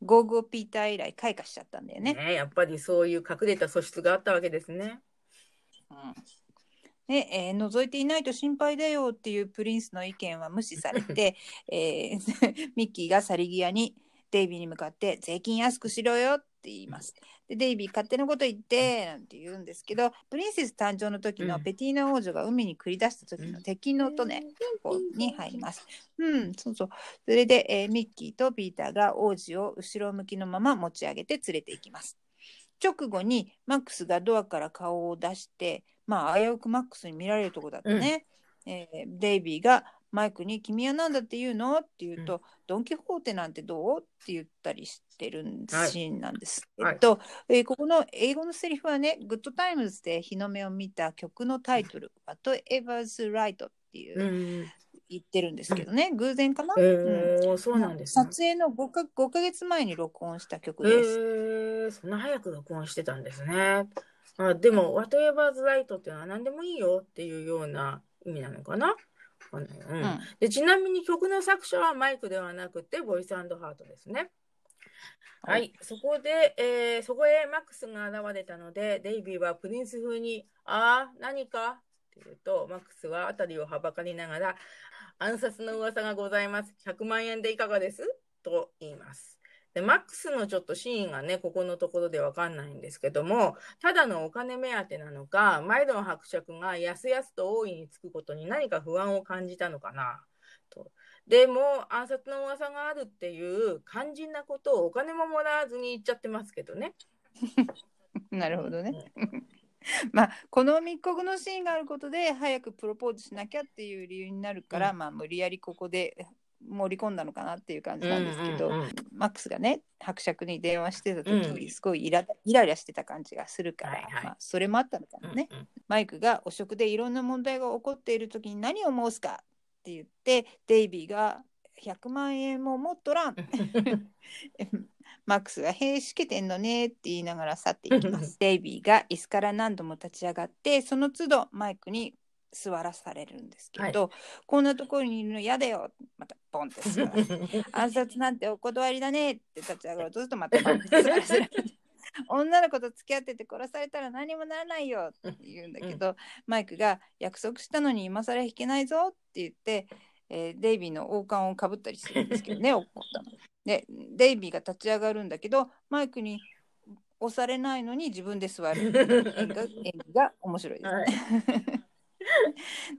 ゴーゴーピーター以来開花しちゃったんだよね。ね、やっぱりそういう隠れた素質があったわけですね。うんでえー覗いていないと心配だよっていうプリンスの意見は無視されて、えー ミッキーが去り際にデイビーに向かって税金安くしろよって言います。でデイビー勝手なこと言ってなんて言うんですけどプリンセス誕生の時のうんペティーナ王女が海に繰り出した時の鉄琴の音ね、ここに入ります。うん、そうそう。それで、えーミッキーとピーターが王子を後ろ向きのまま持ち上げて連れて行きます。直後にマックスがドアから顔を出して、まあ、危うくマックスに見られるとこだったね。えーデイビーがマイクに「君は何だって言うの?」って言うと、ドン・キホーテなんてどう?」って言ったりしてるはいシーンなんです。はいえっと、えーここの英語のセリフはね、グッドタイムズで日の目を見た曲のタイトル、Whatever's Right っていう、うん。言ってるんですけどね、偶然かな、えうんー、そうなんですね。撮影の 5, か5ヶ月前に録音した曲えです。ー、そんな早く録音してたんですね。あでも、Whatever's Right っていうのは何でもいいよっていうような意味なのかな？うんうんでちなみに曲の作者はマイクではなくて、ボイスハートですね。ははいい、そこで、えーそこへマックスが現れたので、デイビーはプリンス風に、ああ、何か？って言うと、マックスは辺りをはばかりながら、暗殺の噂がございます。100万円でいかがです？と言います。で、マックスのちょっとシーンがね、ここのところでわかんないんですけども、ただのお金目当てなのか、マイドン伯爵がやすやすと大いにつくことに何か不安を感じたのかな、と。でも、暗殺の噂があるっていう肝心なことをお金ももらわずに言っちゃってますけどね。なるほどね。まあこの密告のシーンがあることで早くプロポーズしなきゃっていう理由になるから、うんまあ無理やりここで盛り込んだのかなっていう感じなんですけど、うんうんうん。マックスがね伯爵に電話してた時、うん。すごいイライライラしてた感じがするから、はいはい。まあ、それもあったのかなね。うんうん。マイクが汚職でいろんな問題が起こっている時に何を申すかって言ってデイビーが100万円も持っとらん。マックスが「へえしけてんのね」って言いながら去っていきます。デイビーが椅子から何度も立ち上がってその都度マイクに座らされるんですけど、こんなところにいるの嫌だよ。またポンって座らせて暗殺なんてお断りだねって立ち上がるとするとまたポンって座らせる女の子と付き合ってて殺されたら何もならないよって言うんだけど、マイクが約束したのに今更引けないぞって言って、えーデイビーの王冠をかぶったりするんですけどね 怒ったの。でデイビーが立ち上がるんだけどマイクに押されないのに自分で座る演技が面白いですね。はい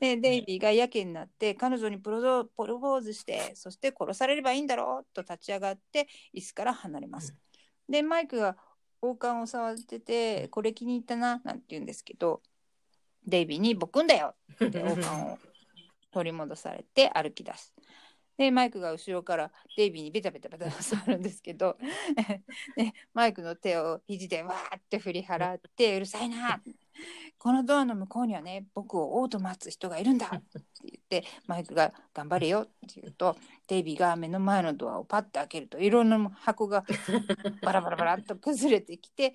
で デイビーがやけになって彼女にプロドプロポーズしてそして殺されればいいんだろうと立ち上がって椅子から離れます。でマイクが王冠を触っててこれ気に入ったななんて言うんですけどデイビーに「僕んだよ!」って王冠を取り戻されて歩き出す。でマイクが後ろからデイビーにベタベタベタ触るんですけど でマイクの手を肘でわーって振り払って「うるさいな!」このドアの向こうにはね僕を王と待つ人がいるんだって言ってマイクが「頑張れよ」って言うとデイビーが目の前のドアをパッて開けるといろんな箱がバラバラバラっと崩れてきて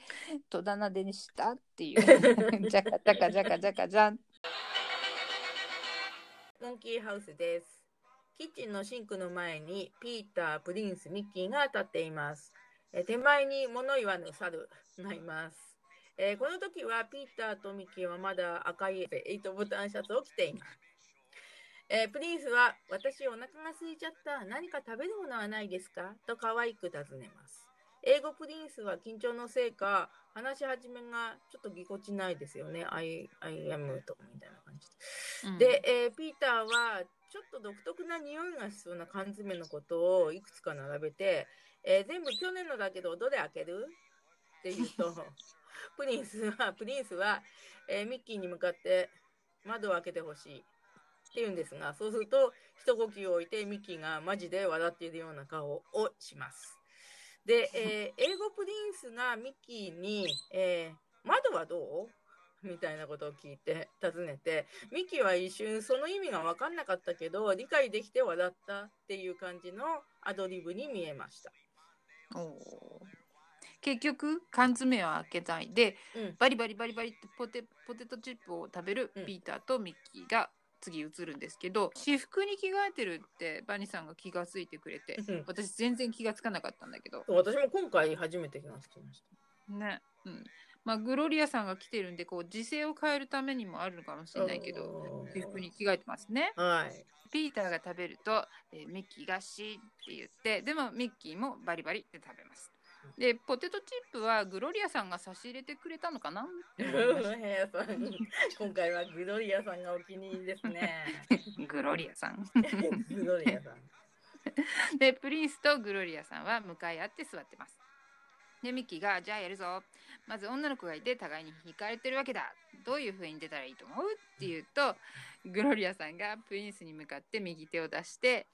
戸棚でにしたっていう ジャカジャカジャカジャカジャンモンキーハウスです。キッチンのシンクの前にピーター、プリンス、ミッキーが立っています。えー手前に物言わぬ猿がいます。えーこの時はピーターとミッキーはまだ赤い8ボタンシャツを着ています。えープリンスは私お腹が空いちゃった。何か食べるものはないですか？と可愛く尋ねます。英語プリンスは緊張のせいか話し始めがちょっとぎこちないですよね。I, I am とかみたいな感じで。で、えーピーターはちょっと独特な匂いがしそうな缶詰のことをいくつか並べて、えー全部去年のだけどどれ開ける？って言うと プリンスはプリンスは、えーミッキーに向かって窓を開けてほしい。って言うんですがそうすると一呼吸を置いてミッキーがマジで笑っているような顔をします。で、えー英語プリンスがミッキーに、え窓はどう？みたいなことを聞いて尋ねてミキは一瞬その意味が分かんなかったけど理解できて笑ったっていう感じのアドリブに見えました。結局缶詰は開けないでうん、バリバリバリバリってポテポテトチップを食べるうん。ピーターとミッキーが次映るんですけど私服に着替えてるってバニさんが気がついてくれてうん。私全然気がつかなかったんだけど。私も今回初めて気がつきましね。うんまあグロリアさんが来てるんでこう時勢を変えるためにもあるのかもしれないけど私服に着替えてますね。た。はい。ピーターが食べると、えーミッキーがシーって言ってでもミッキーもバリバリって食べます。でポテトチップはグロリアさんが差し入れてくれたのかな？今回はグロリアさん。がお気に入りですね。グロリアさん。グロリアさん。でプリンスとグロリアさん。は向かい合って座ってますでミッキーが「じゃあやるぞ。まず女の子がいて互いに惹かれてるわけだ。どういう風に出たらいいと思う?」って言うとグロリアさんがプリンスに向かって右手を出して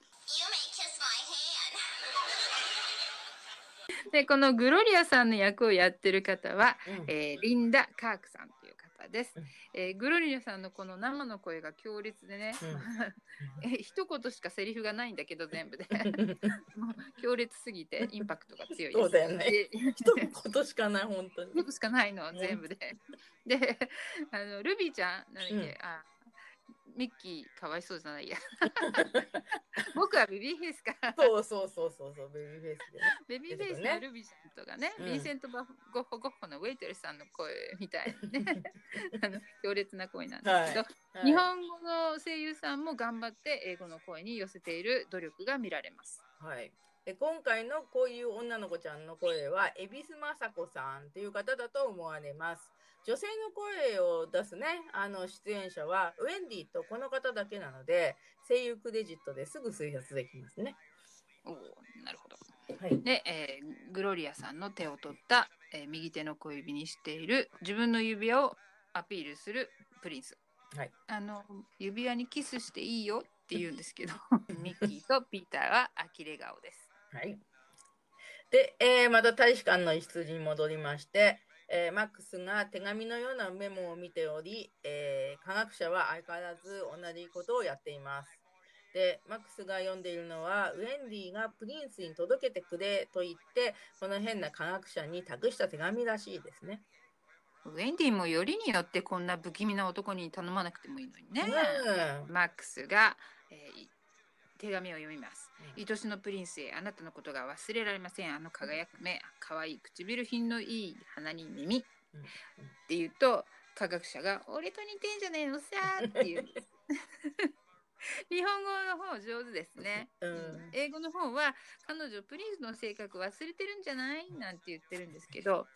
でこのグロリアさんの役をやってる方は、うん。えーリンダ・カークさんという方ですうん。えーグロリアさんのこの生の声が強烈でね、え一言しかセリフがないんだけど全部で もう強烈すぎてインパクトが強いです。そうだよねで一言しかない本当に。一言しかない の全部で。であのルビーちゃんなんだっけ、うんあミッキーかわいそうじゃないや 僕はベビーフェイスかそうそうそうそうそうベビーフェイスでね。ベビーフェイスねのルビーちゃんとかね、うんヴィンセント・ゴッホ・ゴッホのウェイトレスさんの声みたいなね あの強烈な声なんですけど、はい日本語の声優さんも頑張って英語の声に寄せている努力が見られます。はい。で今回のこういう女の子ちゃんの声は恵比寿雅子さんという方だと思われます。女性の声を出すね、あの出演者はウェンディとこの方だけなので、声優クレジットですぐ推察できますね。おーなるほど。はい。で、えーグロリアさんの手を取った、えー右手の小指にしている自分の指輪をアピールするプリンス。はいあの指輪にキスしていいよって言うんですけど ミッキーとピーターは呆れ顔です。はい。で、えーまた大使館の一室に戻りまして、えーマックスが手紙のようなメモを見ており、えー科学者は相変わらず同じことをやっています。で、マックスが読んでいるのは、ウェンディがプリンスに届けてくれと言って、この変な科学者に託した手紙らしいですね。ウェンディもよりによってこんな不気味な男に頼まなくてもいいのにね。うんマックスが、えー手紙を読みます。うん。愛しのプリンスへあなたのことが忘れられません。あの輝く目、可愛い唇品のいい鼻に耳。うん。って言うと科学者が「俺と似てんじゃねえのさ」っていう。日本語の方上手ですね、うん。英語の方は彼女プリンスの性格忘れてるんじゃない？なんて言ってるんですけど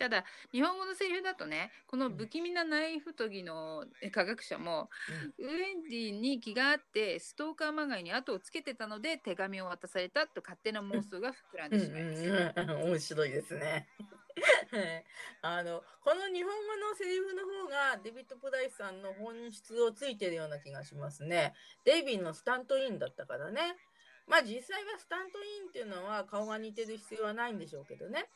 ただ日本語のセリフだとねこの不気味なナイフ研ぎのえ科学者も、ウェンディに気があってストーカーまがいに後をつけてたので手紙を渡されたと勝手な妄想が膨らんうんでしまいます。うんうん面白いですね。はいあのこの日本語のセリフの方がデビッド・プライスさんの本質をついてるような気がしますね。デイビーのスタントインだったからね。まあ実際はスタントインっていうのは顔が似てる必要はないんでしょうけどね。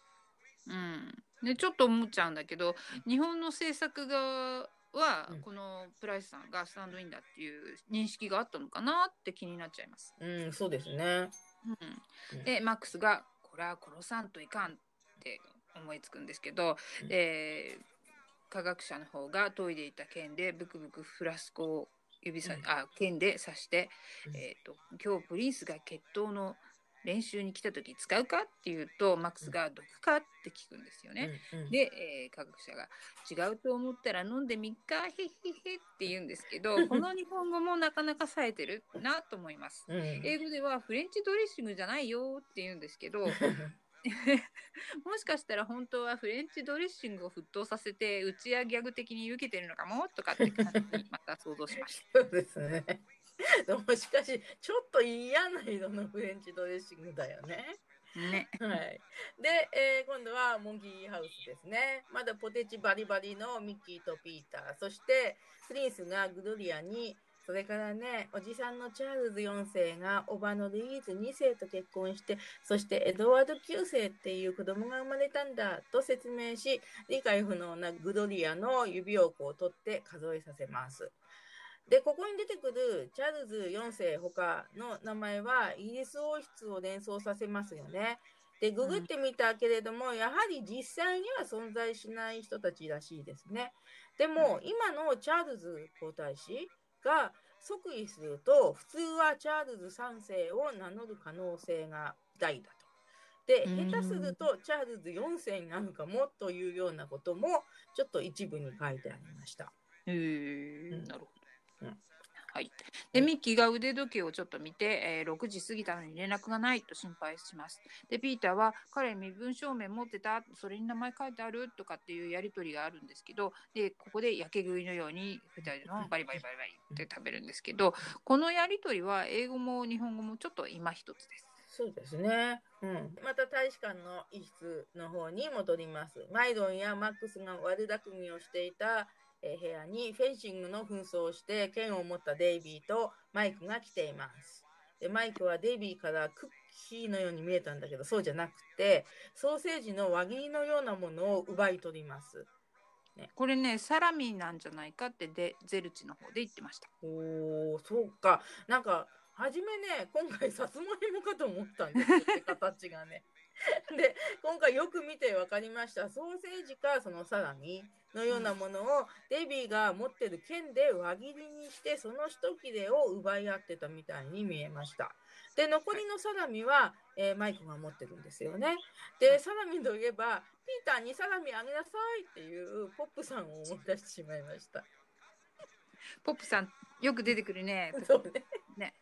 うん、でちょっと思っちゃうんだけど日本の制作側はうん。このプライスさんがスタンドインだっていう認識があったのかなって気になっちゃいます。うん、そうですね。うん、でマックスが「これは殺さんといかん」って思いつくんですけど、うん。えー科学者の方が研いでいた剣でブクブクフラスコを指さ、うん。あ剣で刺して、うん。えーと「今日プリンスが決闘の練習に来た時使うか?」って言うとマックスが「毒か?」って聞くんですよね。うんうんで、えー科学者が「違うと思ったら飲んでみっかへっへっへ」って言うんですけどこの日本語もなかなか冴えてるなと思います。うん英語ではフレンチドレッシングじゃないよって言うんですけど もしかしたら本当はフレンチドレッシングを沸騰させてうちやギャグ的に受けてるのかもとかって感じにまた想像しまし そうですね。でもしかし、ちょっと嫌な色のフレンチドレッシングだよね。た。ね。はい。で、えー今度はモンキーハウスですね。まだポテチバリバリのミッキーとピーター。そして、プリンスがグドリアに、それからね、おじさんのチャールズ4世がおばのルイーズ2世と結婚して、そしてエドワード9世っていう子供が生まれたんだと説明し、理解不能なグドリアの指をこう取って数えさせます。で、ここに出てくるチャールズ4世ほかの名前はイギリス王室を連想させますよね。で、ググってみたけれども、やはり実際には存在しない人たちらしいですね。でも、今のチャールズ皇太子が即位すると、普通はチャールズ3世を名乗る可能性が大だと。で、うん下手するとチャールズ4世になるかもというようなことも、ちょっと一部に書いてありました。へえうんなるほど。うんはい。で、ミッキーが腕時計をちょっと見て、えー6時過ぎたのに連絡がないと心配します。で、ピーターは、彼身分証明持ってたそれに名前書いてある？とかっていうやりとりがあるんですけど、で、ここでやけ食いのように2人でバリバリバリバリって食べるんですけど、このやりとりは英語も日本語もちょっと今一つです。そうですね。うん。また大使館の一室の方に戻ります。マイロンやマックスが悪巧みをしていた、えー部屋にフェンシングの紛争をして剣を持ったデイビーとマイクが来ています。でマイクはデイビーからクッキーのように見えたんだけどそうじゃなくてソーセージの輪切りのようなものを奪い取ります。これね、サラミなんじゃないかってでゼルチの方で言ってました。おー、そうか。なんか、初めね、今回さつまいもかと思ったんですよって形がね。で、今回よく見て分かりました。ソーセージかそのサラミのようなものを、デビーが持ってる剣で輪切りにして、その一切れを奪い合ってたみたいに見えました。で、残りのサラミは、えーマイクが持ってるんですよね。で、サラミといえば、ピーターにサラミあげなさいっていうポップさんを思い出してしまいました。ポップさん、よく出てくるね。そうね。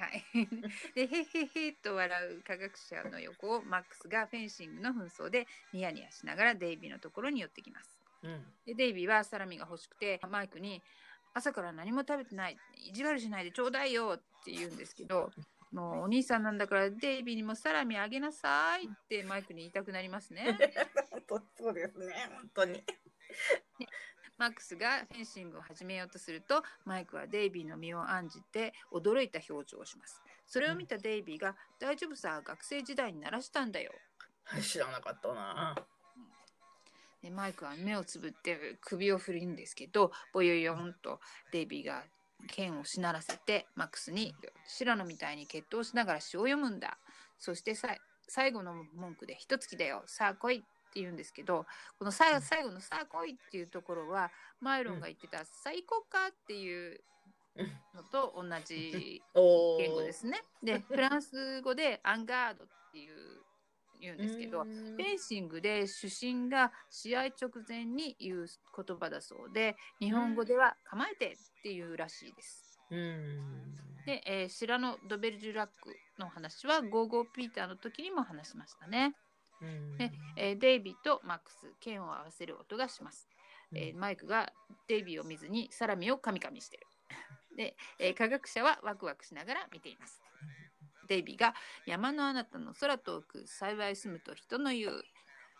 はい。で、へへへと笑う科学者の横をマックスがフェンシングの紛争でニヤニヤしながらデイビーのところに寄ってきます。うん。で、デイビーはサラミが欲しくて、マイクに朝から何も食べてない、意地悪しないでちょうだいよって言うんですけど、もうお兄さんなんだからデイビーにもサラミあげなさいってマイクに言いたくなりますね。そうですね。本当に。マックスがフェンシングを始めようとするとマイクはデイビーの身を案じて驚いた表情をします。それを見たデイビーが「大丈夫さ学生時代に鳴らしたんだよ。知らなかったな。」でマイクは目をつぶって首を振るんですけどボヨヨンとデイビーが剣をしならせてマックスに「白野みたいに決闘しながら詩を読むんだ」そしてさ最後の文句で「一月だよ。さあ来い」って言うんですけどこのさ最後の「さあ来い」っていうところはマイロンが言ってた「さあ行こうか」っていうのと同じ。言語ですね。で フランス語で「アンガード」っていう言うんですけどうんフェンシングで主審が試合直前に言う言葉だそうで日本語では「構えて」っていうらしいです。うん。で、えー、シラノ・ドベルジュラックの話はゴーゴーピーターの時にも話しましたね。えーデイビーとマックス剣を合わせる音がします。えーマイクがデイビーを見ずにサラミをカミカミしてる。で、えー科学者はワクワクしながら見ています。デイビーが山のあなたの空遠く幸い住むと人の言う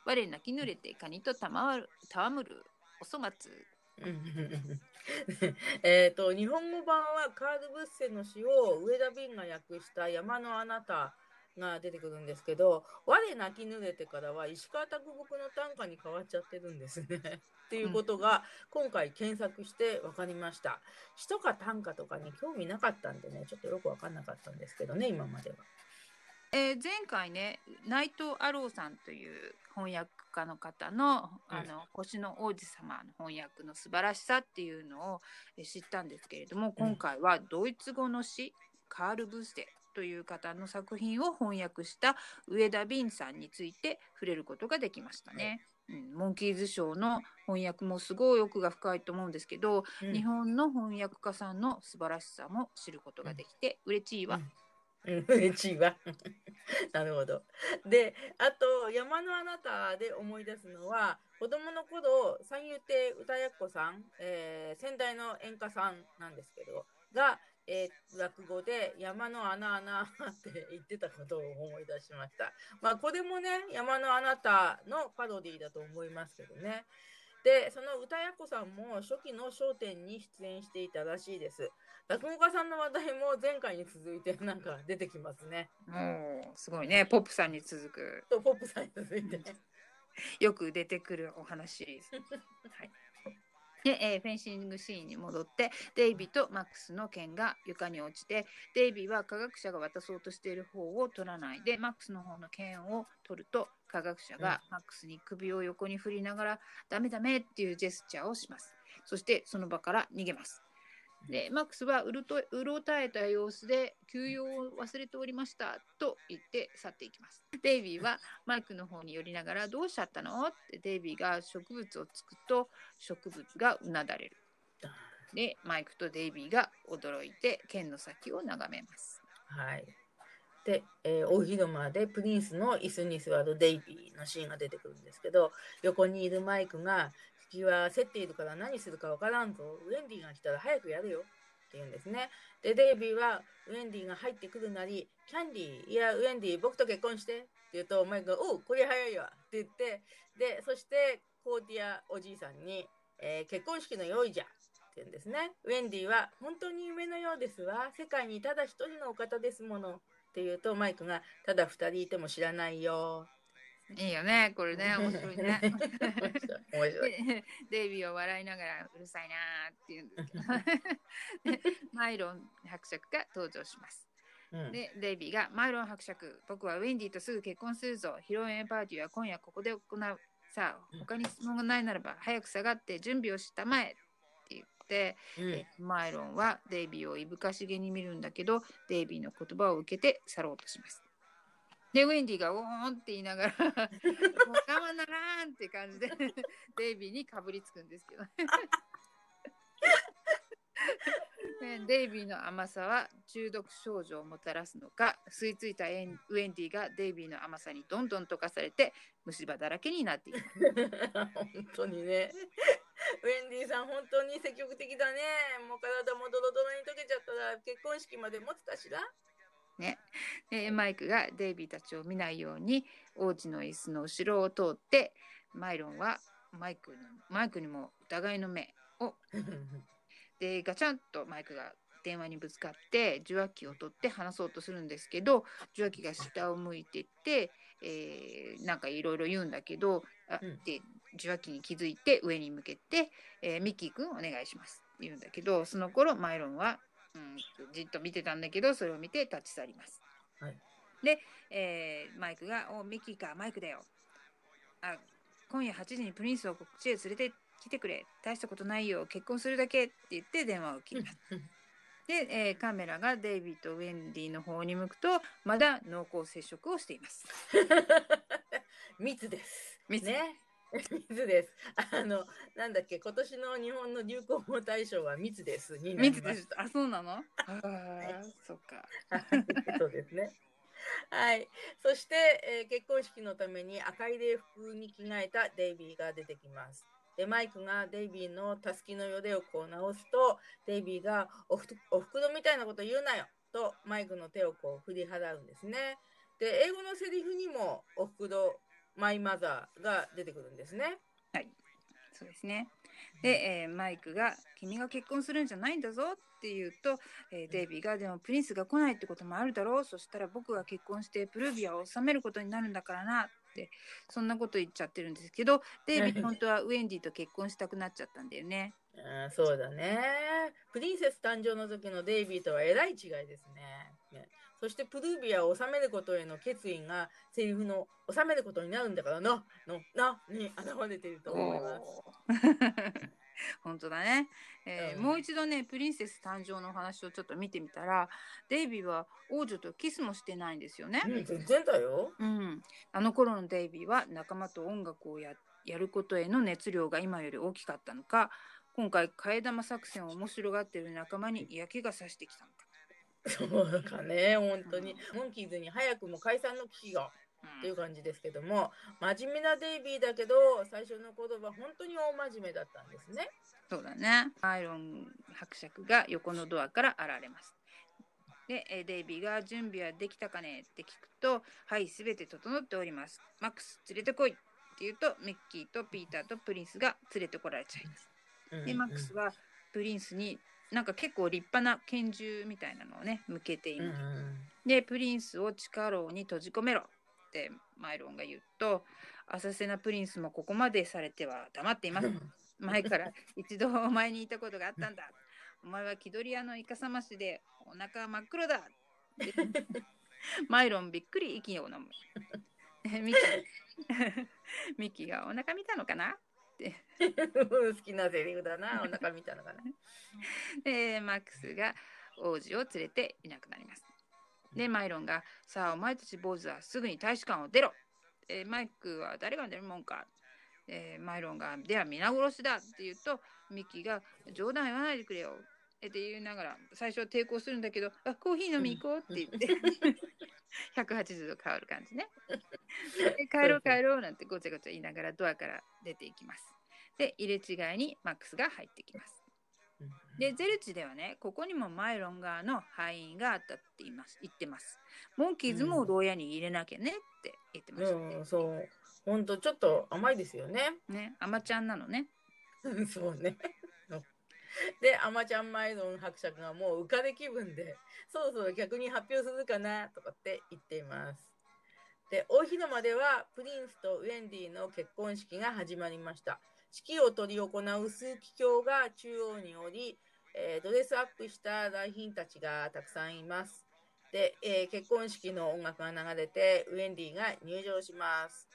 我泣き濡れてカニとたわむる戯るお粗末うん えっと日本語版はカール・ブッセの詩を上田瓶が訳した「山のあなた」が出てくるんですけど「我泣き濡れて」からは石川啄木の短歌に変わっちゃってるんですね。っていうことが今回検索して分かりました。詩とか短歌とかに興味なかったんでねちょっとよく分かんなかったんですけどね今までは。えー前回ね内藤アローさんという翻訳家の方の「あの星の王子様」の翻訳の素晴らしさっていうのをえー知ったんですけれども今回はドイツ語の詩カール・ブッセという方の作品を翻訳した上田敏さんについて触れることができましたね。うん、モンキーズショーの翻訳もすごい奥が深いと思うんですけど、うん日本の翻訳家さんの素晴らしさも知ることができて嬉しいわ。うん、嬉しいわ。なるほど。で、あと、山のあなたで思い出すのは、子供の頃、三遊亭歌やっこさん、えー先代の演歌さんなんですけど、が、えー落語で山の穴穴って言ってたことを思い出しました。まあ、これもね、山のあなたのパロディだと思いますけどね。で、その歌やっこさんも初期の笑点に出演していたらしいです。落語家さんの話題も前回に続いてなんか出てきますね。もうすごいねポップさんに続くとポップさんに続いて。よく出てくるお話。はいで、えーフェンシングシーンに戻ってデイビーとマックスの剣が床に落ちてデイビーは科学者が渡そうとしている方を取らないでマックスの方の剣を取ると科学者がマックスに首を横に振りながら「ダメダメ」っていうジェスチャーをします。そしてその場から逃げますでマックスはうるとうろたえた様子で休養を忘れておりましたと言って去っていきます。デイビーはマイクの方に寄りながらどうしちゃったの？ってデイビーが植物をつくと植物がうなだれる。でマイクとデイビーが驚いて剣の先を眺めます。はい。で、えー大広間でプリンスの椅子に座るデイビーのシーンが出てくるんですけど、横にいるマイクが、敵は競っているから何するかわからんぞ。ウェンディが来たら早くやれよ。って言うんですね。で、デイビーはウェンディが入ってくるなり、キャンディー、いや、ウェンディー、僕と結婚してって言うと、マイクが、おう、これ早いわって言って、で、そしてコーディアおじいさんに、えー結婚式の用意じゃって言うんですね。ウェンディは、本当に夢のようですわ。世界にただ一人のお方ですもの。って言うと、マイクが、ただ二人いても知らないよ。いいよねこれね面白いね。面白い。デイビーは笑いながらうるさいなーって言うんですけど。で マイロン伯爵が登場します。うん。でデイビーが「マイロン伯爵僕はウェンディとすぐ結婚するぞ。披露宴パーティーは今夜ここで行う。さあ他に質問がないならば早く下がって準備をしたまえ」って言って、うん。えマイロンはデイビーをいぶかしげに見るんだけどデイビーの言葉を受けて去ろうとします。でウェンディが「おーん」って言いながら「もう我慢ならん」って感じでデイビーにかぶりつくんですけどね。デイビーの甘さは中毒症状をもたらすのか吸い付いたエンウェンディがデイビーの甘さにどんどん溶かされて虫歯だらけになっています 本当にね。ウェンディさん、本当に積極的だね。もう体もドロドロに溶けちゃったら結婚式まで持つかしら？ね、でマイクがデイビーたちを見ないように王子の椅子の後ろを通ってマイロンはマイクのマイクにも疑いの目を。でガチャンとマイクが電話にぶつかって受話器を取って話そうとするんですけど受話器が下を向いてって、えーなんかいろいろ言うんだけどあ、うん。で受話器に気づいて上に向けて、えーミッキーくんお願いします」って言うんだけどその頃マイロンは、うん、じっと見てたんだけどそれを見て立ち去ります。はいで、えーマイクが「おミッキーかマイクだよ」あ今夜8時にプリンスをこっちへ連れてきてくれ大したことないよ結婚するだけって言って電話を切ります。で、えーカメラがデイビーとウェンディの方に向くとまだ濃厚接触をしています。密です。密ね。密です。あの、なんだっけ、今年の日本の流行語大賞は密です。になりま見ててあそうなの？ああそっか。そうですね。はい。そして、えー結婚式のために赤い礼服に着替えたデイビーが出てきます。で、マイクがデイビーのたすきのよでをこう直すと、デイビーがおふおふくろみたいなこと言うなよとマイクの手をこう振り払うんですね。で、英語のセリフにもおふくろ、マイマザーが出てくるんですね。はい、そうですね。で、えーマイクが「君が結婚するんじゃないんだぞ」って言うと、えーデイビーが「でもプリンスが来ないってこともあるだろうそしたら僕が結婚してプルービアを治めることになるんだからな」ってそんなこと言っちゃってるんですけどデイビー本当はウェンディと結婚したくなっちゃったんだよね。あーそうだね。プリンセス誕生の時のデイビーとはえらい違いですね。ねそしてプルービアを治めることへの決意がセリフの治めることになるんだからな、の、な、に現れていると思います。本当だね、えーうんもう一度ねプリンセス誕生の話をちょっと見てみたらデイビーは王女とキスもしてないんですよね。うん、全然だよ。うん、あの頃のデイビーは仲間と音楽をややることへの熱量が今より大きかったのか今回替え玉作戦を面白がっている仲間に嫌気がさしてきたのか、そうかね、本当に。モンキーズに早くも解散の危機がっていううん感じですけども、真面目なデイビーだけど、最初の言葉、本当に大真面目だったんですね。そうだねアイロン伯爵が横のドアから現れますでえーデイビーが「準備はできたかね?」って聞くと「はい全て整っておりますマックス連れてこい」って言うとミッキーとピーターとプリンスが連れてこられちゃいますうんでマックスはプリンスになんか結構立派な拳銃みたいなのをね向けていうんうます。んでプリンスを地下牢に閉じ込めろってマイロンが言うと浅瀬なプリンスもここまでされては黙っています。前から一度お前に言ったことがあったんだ。お前は気取り屋のイカサマしでお腹は真っ黒だ。でマイロンびっくり息を飲む。ミッキー ミッキーがお腹見たのかな？好きなセリフだな、お腹見たのかな。でマックスが王子を連れていなくなります。でマイロンが「さあお前たち坊主はすぐに大使館を出ろ!」えーマイクは誰が出るもんか、えーマイロンが「では皆殺しだ!」って言うとミッキーが「冗談言わないでくれよ」って言いながら最初は抵抗するんだけど「あコーヒー飲み行こう」って言って 180度変わる感じね。で帰ろう帰ろうなんてごちゃごちゃ言いながらドアから出ていきます。で入れ違いにマックスが入ってきます。でゼルチではねここにもマイロン側の敗因があったって言います言ってます。モンキーズも牢屋に入れなきゃねって言ってましたね。うん、そう。本当ちょっと甘いですよね。ねアマちゃんなのね。そうね。で、アマちゃんマイドン伯爵がもう浮かれ気分で、そろそろ逆に発表するかなとかって言っています。で、大広間ではプリンスとウェンディの結婚式が始まりました。式を執り行う枢機卿が中央におり、えードレスアップした来賓たちがたくさんいます。で、えー結婚式の音楽が流れて、ウェンディが入場します。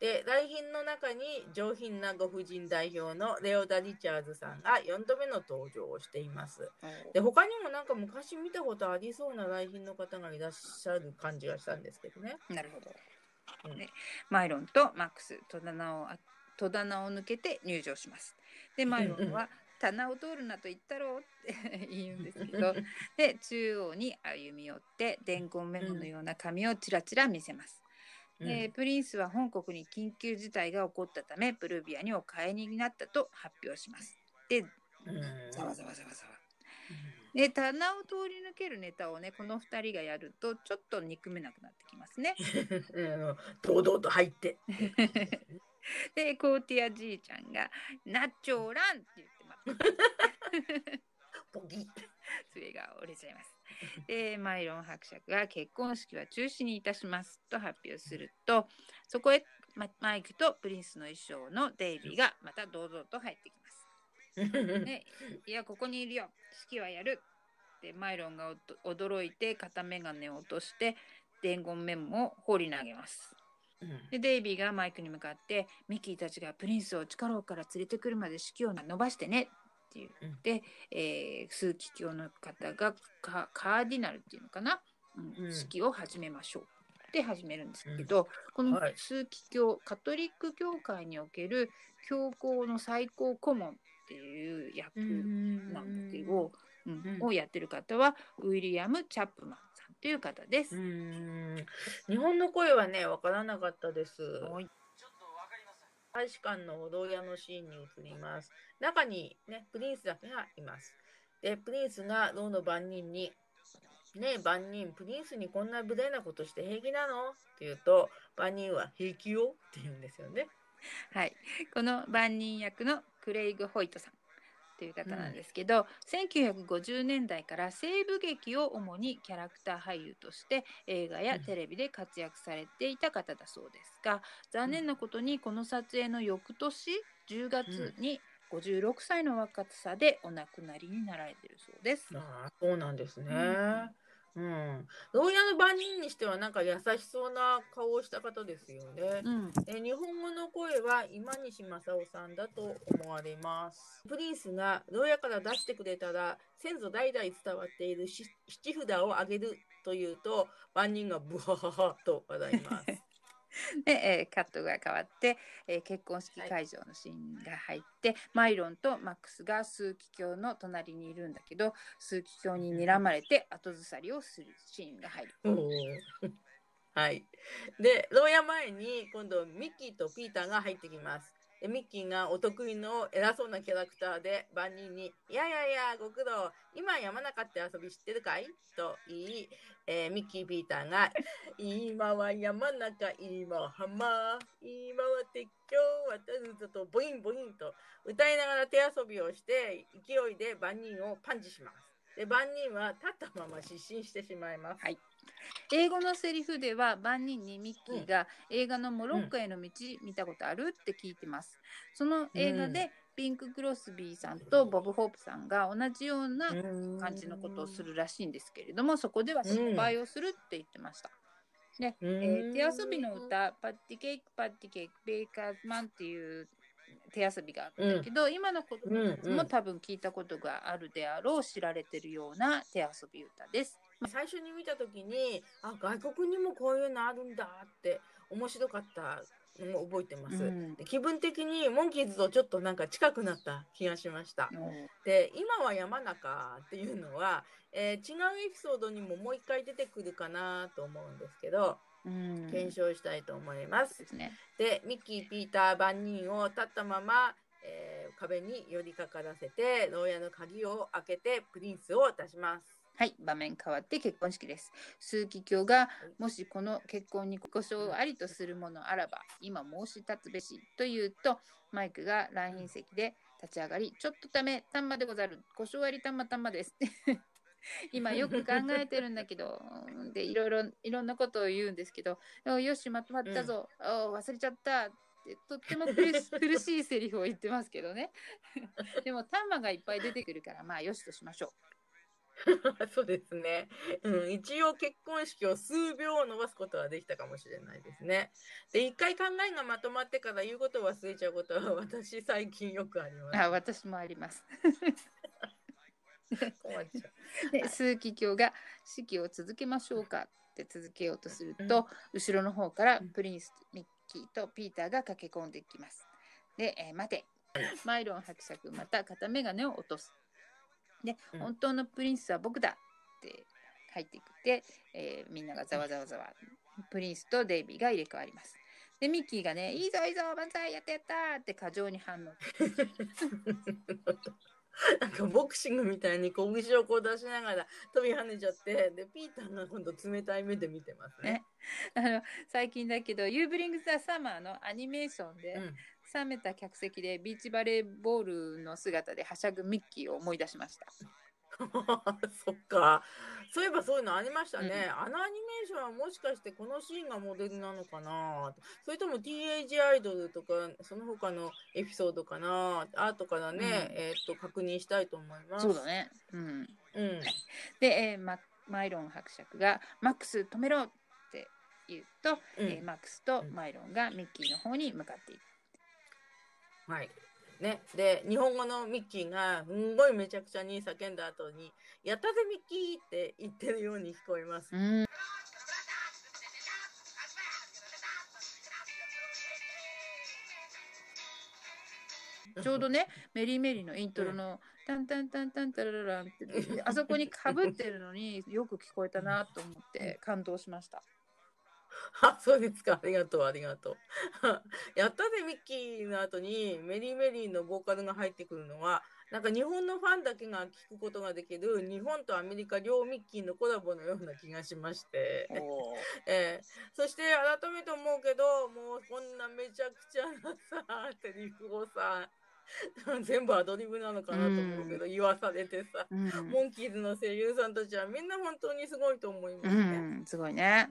で、来賓の中に上品なご婦人代表のレオダ・リチャーズさんが4度目の登場をしています。で、他にもなんか昔見たことありそうな来賓の方がいらっしゃる感じがしたんですけどね。なるほど。うんでマイロンとマックス戸棚をあ戸棚を抜けて入場します。でマイロンは棚を通るなと言ったろうって 言うんですけど で中央に歩み寄って伝言メモのような紙をちらちら見せます。でプリンスは本国に緊急事態が起こったためプルビアにお帰りになったと発表します。でうんざわざわざわざわ。で棚を通り抜けるネタをねこの2人がやるとちょっと憎めなくなってきますね。うん堂々と入って。でコーティアじいちゃんが「ナッチョーラン!」って言ってます。ポギ。爪が折れちゃいます。でマイロン伯爵が結婚式は中止にいたしますと発表するとそこへママイクとプリンスの衣装のデイビーがまた堂々と入ってきます。ね、いやここにいるよ。式はやる。でマイロンが驚いて片眼鏡を落として伝言メモを放り投げます。でデイビーがマイクに向かってミッキーたちがプリンスを力から連れてくるまで式を伸ばしてねって言って、えー枢機卿の方がカカーディナルっていうのかな、うんうん。式を始めましょう。って始めるんですけど、このはい。枢機卿カトリック教会における教皇の最高顧問っていう役なんだけど、うんうん。をやってる方はウィリアム・チャップマンさんという方です。うん。日本の声はね、わからなかったです。はい大使館の牢屋のシーンに移ります。中にね、プリンスだけがいます。で、プリンスが牢の番人に、ねえ、番人、プリンスにこんな無礼なことして平気なの？って言うと、番人は平気よ？って言うんですよね。はい、この番人役のクレイグ・ホイトさんという方なんですけど、1950年代から西部劇を主にキャラクター俳優として映画やテレビで活躍されていた方だそうですが残念なことにこの撮影の翌年10月に56歳の若さでお亡くなりになられているそうです。ああ、そうなんですね。うんうん。牢屋の番人にしてはなんか優しそうな顔をした方ですよね。うんえ日本語の声は今西正夫さんだと思われます。プリンスが牢屋から出してくれたら先祖代々伝わっているし七札をあげると言うと万人がブハハハと笑います。で、えーカットが変わって、えー結婚式会場のシーンが入って、マイロンとマックスが枢機卿の隣にいるんだけど枢機卿に睨まれて後ずさりをするシーンが入る。はい。で、牢屋前に今度ミッキーとピーターが入ってきます。でミッキーがお得意の偉そうなキャラクターで万人に「いやいやいやご苦労今山中って遊び知ってるかい?」と言い、えーミッキー・ピーターが「今は山中今浜今は鉄橋渡るぞ」とボインボインと歌いながら手遊びをして勢いで万人をパンチします。で万人は立ったまま失神してしまいます。はい英語のセリフでは万人にミッキーが映画のモロッコへの道見たことあるって聞いてます。その映画でピンク・クロスビーさんとボブ・ホープさんが同じような感じのことをするらしいんですけれどもそこでは失敗をするって言ってました。で、うん。えー手遊びの歌「パッティケーキパッティケーキベーカーズマン」っていう手遊びがあるんだけど、今の子供たちも多分聞いたことがあるであろう知られてるような手遊び歌です。最初に見た時にあ外国にもこういうのあるんだって面白かったのを覚えてます、うん。で気分的にモンキーズとちょっとなんか近くなった気がしました。う。んで今は山中っていうのは、えー違うエピソードにももう一回出てくるかなと思うんですけどうん。検証したいと思います、ですね。でミッキーピーター万人を立ったまま、えー壁に寄りかからせて牢屋の鍵を開けてプリンスを出しますはい、場面変わって結婚式です。枢機卿がもしこの結婚に故障ありとするものあらば、今申し立つべしと言うと、マイクが来賓席で立ち上がり、ちょっとため、たんまでござる、故障ありたんまたんまです。今よく考えてるんだけど、で、いろいろ、いろんなことを言うんですけど、およし、まとまったぞ、お忘れちゃった。ってとっても苦し 苦しいセリフを言ってますけどね。でも、タンマがいっぱい出てくるから、まあ、よしとしましょう。そうですね、うん。一応結婚式を数秒伸ばすことはできたかもしれないですね。で、一回考えがまとまってから言うことを忘れちゃうことは私最近よくあります。あ私もあります。で枢機卿が式を続けましょうかって続けようとすると、後ろの方からプリンスミッキーとピーターが駆け込んできます。で、えー待てマイロン伯爵また片眼鏡を落とす。で、うん本当のプリンスは僕だって入ってきて、えーみんながざわざわざわ。プリンスとデイビーが入れ替わります。で、ミッキーがね、いいぞいいぞ、万歳やったやったって過剰に反応。なんかボクシングみたいに拳をこう出しながら飛び跳ねちゃってでピーターが今度冷たい目で見てますね。あの最近だけど、ユーブリング・ザ・サマーのアニメーションで、うん冷めた客席でビーチバレーボールの姿ではしゃぐミッキーを思い出しました。そっか。そういえばそういうのありましたね。あのアニメーションはもしかしてこのシーンがモデルなのかなそれとも TAG アイドルとかその他のエピソードかな後からね、うんえーっと確認したいと思います。そうだ。ね。うん。うん。で、えーママイロン伯爵が「マックス止めろ!」って言うと、うんえーマックスとマイロンがミッキーの方に向かっていく。はい。ね、で日本語のミッキーがすんごいめちゃくちゃに叫んだ後に「やったぜミッキー!」って言ってるように聞こえます。うんちょうどね、メリーメリーのイントロの、タンタンタンタンタラララって、あそこにかぶってるのによく聞こえたなと思って感動しました。あ、そうですか。ありがとう、ありがとう。やったぜ、ミッキーの後にメリーメリーのボーカルが入ってくるのは、なんか日本のファンだけが聞くことができる日本とアメリカ両ミッキーのコラボのような気がしまして、えーそして改めて思うけど、もうこんなめちゃくちゃなさ、セリフをさ、全部アドリブなのかなと思うけど、言わされてさ、うん、モンキーズの声優さんたちはみんな本当にすごいと思いまうすね。ん、すごいね。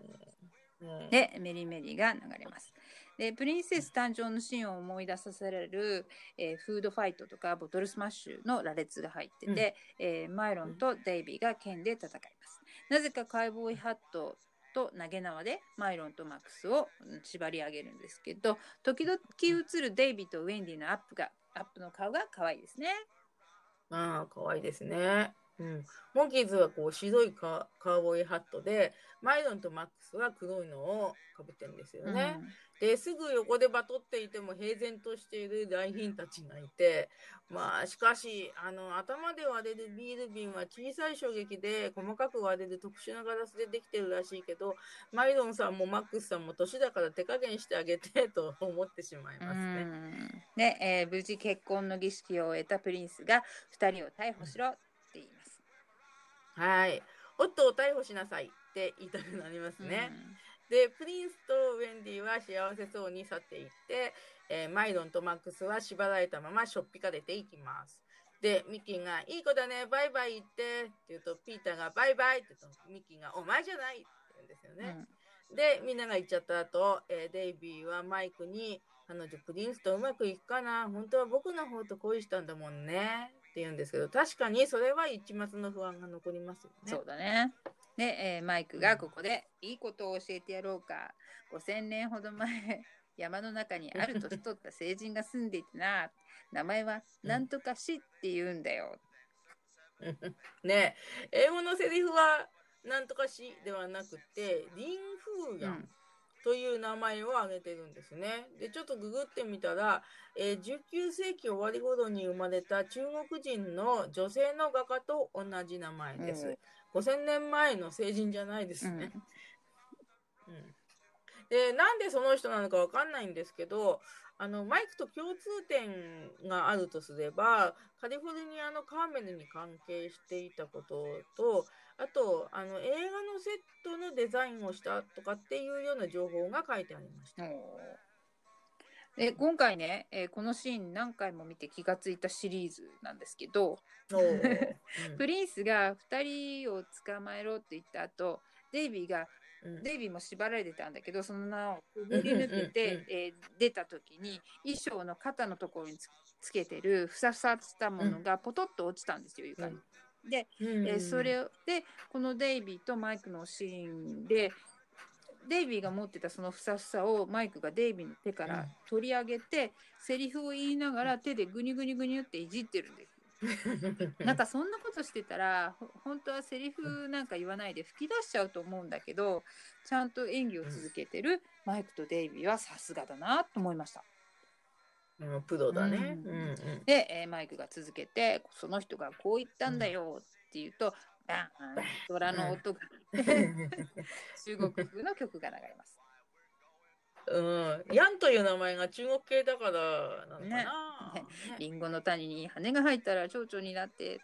うんで、メリーメリーが流れます。で、プリンセス誕生のシーンを思い出させられる、えーフードファイトとかボトルスマッシュの羅列が入ってて、えーマイロンとデイビーが剣で戦います。なぜかカウボーイハットと投げ縄でマイロンとマックスをうん縛り上げるんですけど、時々映るデイビーとウェンディのアップが、アップの顔が可愛いですね。ああ、可愛いですね。うん。モンキーズはこう白いカカウボーイハットで、マイロンとマックスは黒いのをかぶってるんですよね。で、すぐ横でバトっていても平然としている来賓たちがいて、まあ、しかし、あの、頭で割れるビール瓶は小さい衝撃で細かく割れる特殊なガラスでできてるらしいけど、マイロンさんもマックスさんも年だから手加減してあげて と思ってしまいますね。うんで、えー無事結婚の儀式を終えたプリンスが2人を逮捕しろって言います。はい。夫を逮捕しなさいって言いたくなりますね。で、プリンスとウェンディは幸せそうに去っていって、えーマイロンとマックスは縛られたまましょっぴかれていきます。で、ミッキーが、いい子だね、バイバイ言って、って言うと、ピーターがバイバイって言うと、ミッキーが、お前じゃないって言うんですようんね。で、みんなが行っちゃった後、えーデイビーはマイクに、彼女プリンスとうまくいくかな？本当は僕の方と恋したんだもんね。って言うんですけど、確かにそれは一末の不安が残りますよね。そうだね。で、えーマイクがここでいいことを教えてやろうか。5000年ほど前、山の中にある年取った聖人が住んでいてな。名前はなんとかしって言うんだよ。ね英語のセリフはなんとかしではなくてリン・フーヤンうんという名前を挙げてるんですね。でちょっとググってみたら、えー19世紀終わり頃に生まれた中国人の女性の画家と同じ名前です。うん5000年前の聖人じゃないですうんね。うんでなんでその人なのかわかんないんですけどあのマイクと共通点があるとすればカリフォルニアのカーメルに関係していたこととあとあの映画のセットのデザインをしたとかっていうような情報が書いてありました。で今回ね、えーこのシーン何回も見て気がついたシリーズなんですけど、おー。プリンスが2人を捕まえろって言った後デイビーがうん。うんデイビーも縛られてたんだけどその名をくぐり抜けうん。うん。うん。て、えー出た時に衣装の肩のところにつつけてるふさふさしたものがポトッと落ちたんですよ床に。で、うんえーそれをでこのデイビーとマイクのシーンでデイビーが持ってたそのふさふさをマイクがデイビーの手から取り上げて、セリフを言いながら手でグニグニグニっていじってるんです。なんかそんなことしてたらほ本当はセリフなんか言わないで吹き出しちゃうと思うんだけどちゃんと演技を続けてるマイクとデイビーはさすがだなと思いました。うん、プロだね。うんうんうん。で、えーマイクが続けてその人がこう言ったんだよって言うと、バーン虎の音が中国風の曲が流れます。うん、ヤンという名前が中国系だからなのかな。ねリンゴの種に羽が生えたら蝶々になってって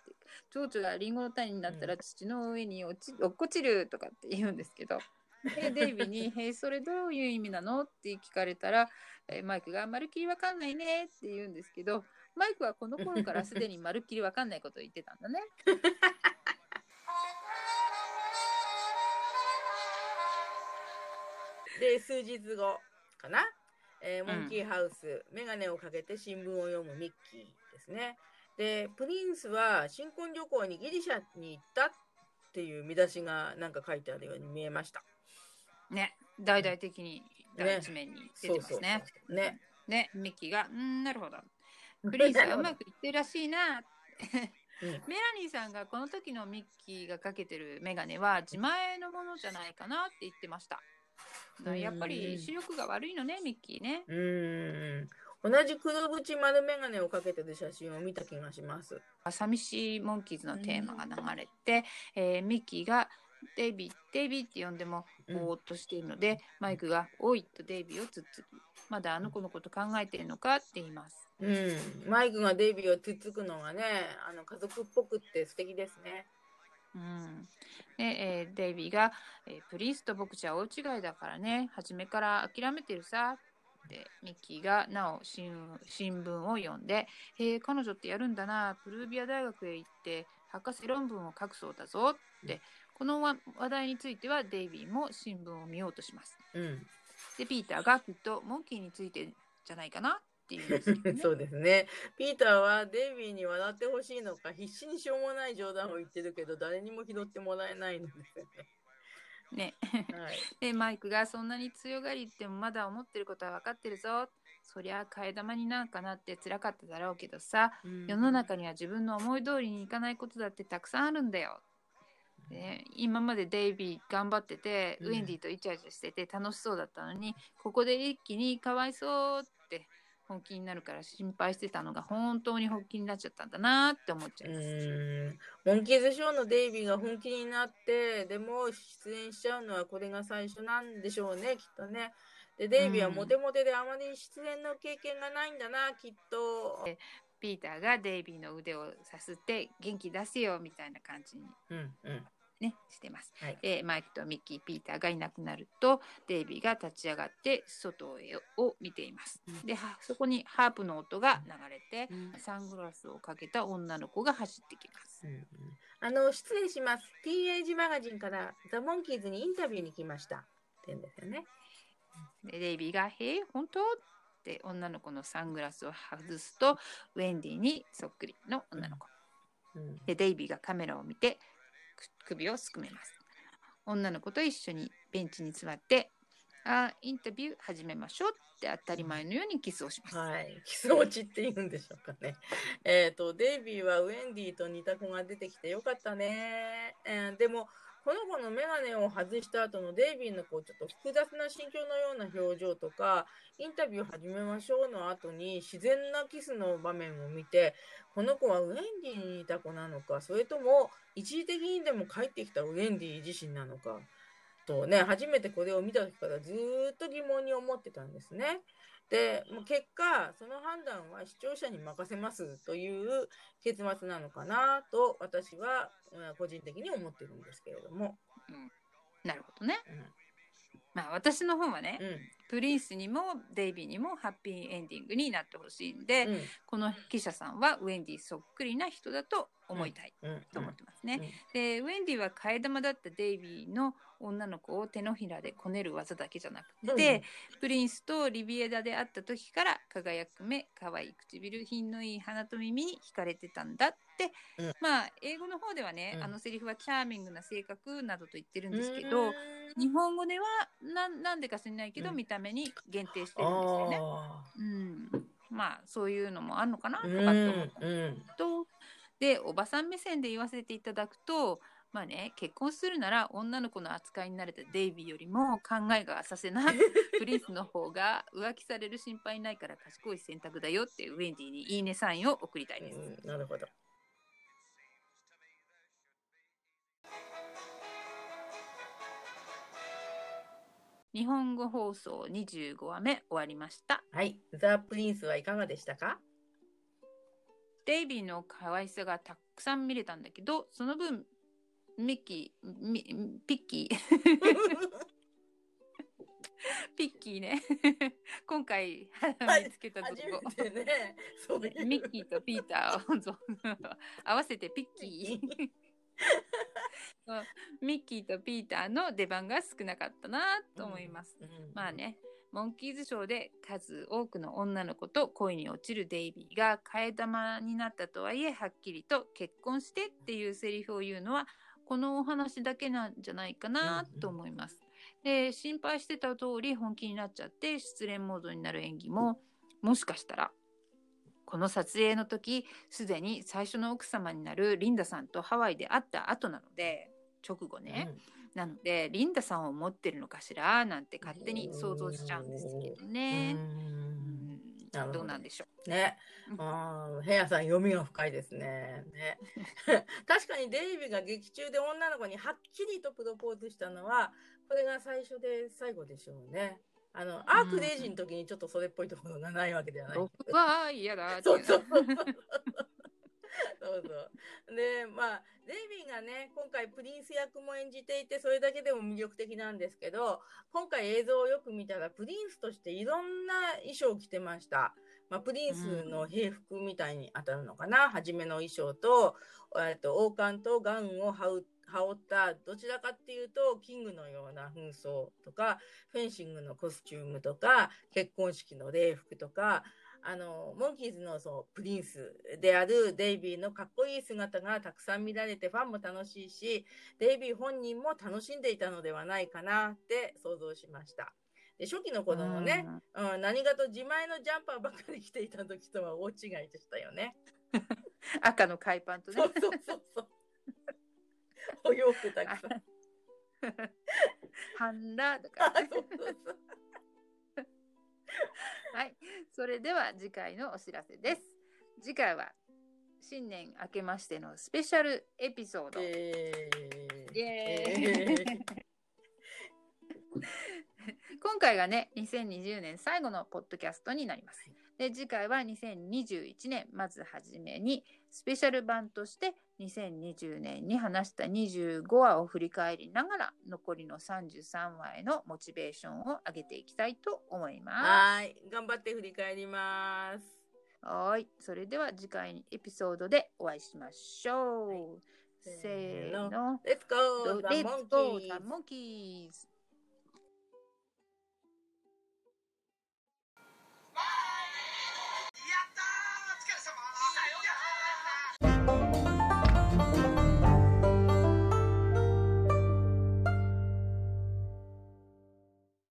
蝶々がリンゴの種になったら土の上に落ち落っこちるとかって言うんですけどでデイビーに「へえそれどういう意味なの?」って聞かれたら、えーマイクが「まるっきりわかんないね」って言うんですけどマイクはこの頃からすでにまるっきりわかんないことを言ってたんだね。で、数日後かな？えーモンキーハウス、メガネをかけて新聞を読むミッキーですね。で、プリンスは新婚旅行にギリシャに行ったっていう見出しがなんか書いてあるように見えました。ね大々的に第一面に出てますね。ね。ねミッキーが「うんなるほどプリンスはうまくいってるらしいな」うん メラニーさんがこの時のミッキーがかけてるメガネは自前のものじゃないかなって言ってました。うんやっぱり視力が悪いのね、ミッキーね。うーん。同じ黒縁丸メガネをかけてる写真を見た気がします。寂しいモンキーズのテーマが流れて、えーミッキーがデイビー、デイビーって呼んでもうんぼーっとしているので、マイクが「おい」とデイビーをつっつき、まだあの子のこと考えてるのかって言います。うん。マイクがデイビーをつっつくのがね、あの家族っぽくって素敵ですね。うん、で、えーデイビーが、えープリンスと僕じゃ大違いだからね初めから諦めてるさ」でミッキーがなお新新聞を読んで「えー彼女ってやるんだなプルービア大学へ行って博士論文を書くそうだぞ」ってこのわ話題についてはデイビーも新聞を見ようとします。うん。でピーターがきっとモンキーについてじゃないかなっていうね。そうですね。ピーターはデイビーに笑ってほしいのか、必死にしょうもない冗談を言ってるけど、誰にも拾ってもらえないのでねね。はい。でマイクがそんなに強がりってもまだ思ってることは分かってるぞそりゃ替え玉になんかなって辛かっただろうけどさ世の中には自分の思い通りにいかないことだってたくさんあるんだよ。で今までデイビー頑張ってて、うんウェンディとイチャイチャしてて楽しそうだったのにここで一気にかわいそうって本気になるから心配してたのが本当に本気になっちゃったんだなって思っちゃういます。モンキーズショーのデイビーが本気になって、でも出演しちゃうのはこれが最初なんでしょうね、きっとね。で、デイビーはモテモテであまり出演の経験がないんだな、きっと。ピーターがデイビーの腕をさすって元気出せよみたいな感じにうんうん。ね、してます。はいで、マイクとミッキー、ピーターがいなくなると、デイビーが立ち上がって外へを見ています。うんで、はそこにハープの音が流れて、うんサングラスをかけた女の子が走ってきます。うんうんあの、失礼します。TAG マガジンからザ・モンキーズにインタビューに来ました。って言うんですよね。で、デイビーが、へえ、本当って女の子のサングラスを外すと、ウェンディにそっくりの女の子。うんで、デイビーがカメラを見て、く首をすくめます。女の子と一緒にベンチに座って、あインタビュー始めましょうって当たり前のようにキスをします。はい。キス落ちって言うんでしょうかね。えっ、と、デイビーはウェンディと似た子が出てきてよかったね。えーでも、この子のメガネを外した後のデイビーのこうちょっと複雑な心境のような表情とか、インタビュー始めましょうの後に自然なキスの場面を見て、この子はウェンディにいた子なのか、それとも一時的にでも帰ってきたウェンディ自身なのか、とね、初めてこれを見た時からずっと疑問に思ってたんですね。で、もう結果、その判断は視聴者に任せますという結末なのかなと私はうん個人的に思ってるんですけれども。なるほどね。うんまあ私の方はね、うんプリンスにもデイビーにもハッピーエンディングになってほしいんで、うん。この記者さんはウェンディそっくりな人だと思いたいうん。と思ってますね。うん。でウェンディは替え玉だったデイビーの女の子を手のひらでこねる技だけじゃなくて、プリンスとリビエダで会った時から輝く目可愛い唇品のいい鼻と耳に惹かれてたんだって、うん。まあ英語の方ではね、うん。あのセリフはチャーミングな性格などと言ってるんうんですけど、うん。日本語ではななんでか知らないけど、うん。見た目に限定してるんですよね。あうん、まあそういうのもあるのかなとーかって思ったうんうんと、でおばさん目線で言わせていただくとまあね結婚するなら女の子の扱いに慣れたデイビーよりも考えが浅瀬な プリンスの方が浮気される心配ないから賢い選択だよってウェンディにいいねサインを送りたいです。うん、なるほど。日本語放送25話目終わりました。はい。ザ・プリンスはいかがでしたか？デイビーの可愛さがたくさん見れたんだけど、その分、ミッキー、ミピッキー、ピッキーね、今回はい見つけたと初こ、ね。ミッキーとピーターをぞ合わせてピッキー。ミッキーとピーターの出番が少なかったなと思います。うんまあ。ね、モンキーズショーで数多くの女の子と恋に落ちるデイビーが替え玉になったとはいえはっきりと結婚してっていうセリフを言うのはこのお話だけなんじゃないかなと思います。で心配してた通り本気になっちゃって失恋モードになる演技ももしかしたらこの撮影の時すでに最初の奥様になるリンダさんとハワイで会った後なので直後ね、なのでリンダさんを持ってるのかしら？なんて勝手に想像しちゃうんですけどうん。ね。ううんんなるほどどうなんでしょね。うんヘアさん読みが深いですね。ね。確かにデイビーが劇中で女の子にはっきりとプロポーズしたのは、これが最初で最後でしょうね。あの、アークデイジーの時にちょっとそれっぽいところがないわけではう。ない。僕は嫌だっていうそう そうそう。そうそう。で、まあ、デイビーがね、今回プリンス役も演じていて、それだけでも魅力的なんですけど、今回映像をよく見たら、プリンスとしていろんな衣装を着てました。まあ、プリンスの兵服みたいに当たるのかな、初めの衣装と、えっと、王冠とガウンを羽織った、どちらかっていうと、キングのような紛争とか、フェンシングのコスチュームとか、結婚式の礼服とか、あの、モンキーズのそうプリンスであるデイビーのかっこいい姿がたくさん見られてファンも楽しいし、デイビー本人も楽しんでいたのではないかなって想像しました。で初期の頃のね、うん、何かと自前のジャンパーばっかり着ていた時とは大違いでしたよね。うん赤の海パンとねそう。そうそうそう。お洋服たくさん。ハンラとあか。そうそうそう はい。それでは次回のお知らせです。次回は新年明けましてのスペシャルエピソード。えーイエー 今回がね2020年最後のポッドキャストになります。で次回は2021年まずはじめにスペシャル版として2020年に話した25話を振り返りながら残りの33話へのモチベーションを上げていきたいと思いまはい、頑張って振り返ります。す。はいそれでは次回のエピソードでお会いしましょう。はいせーの。Let's go, the Let's go, the monkeys!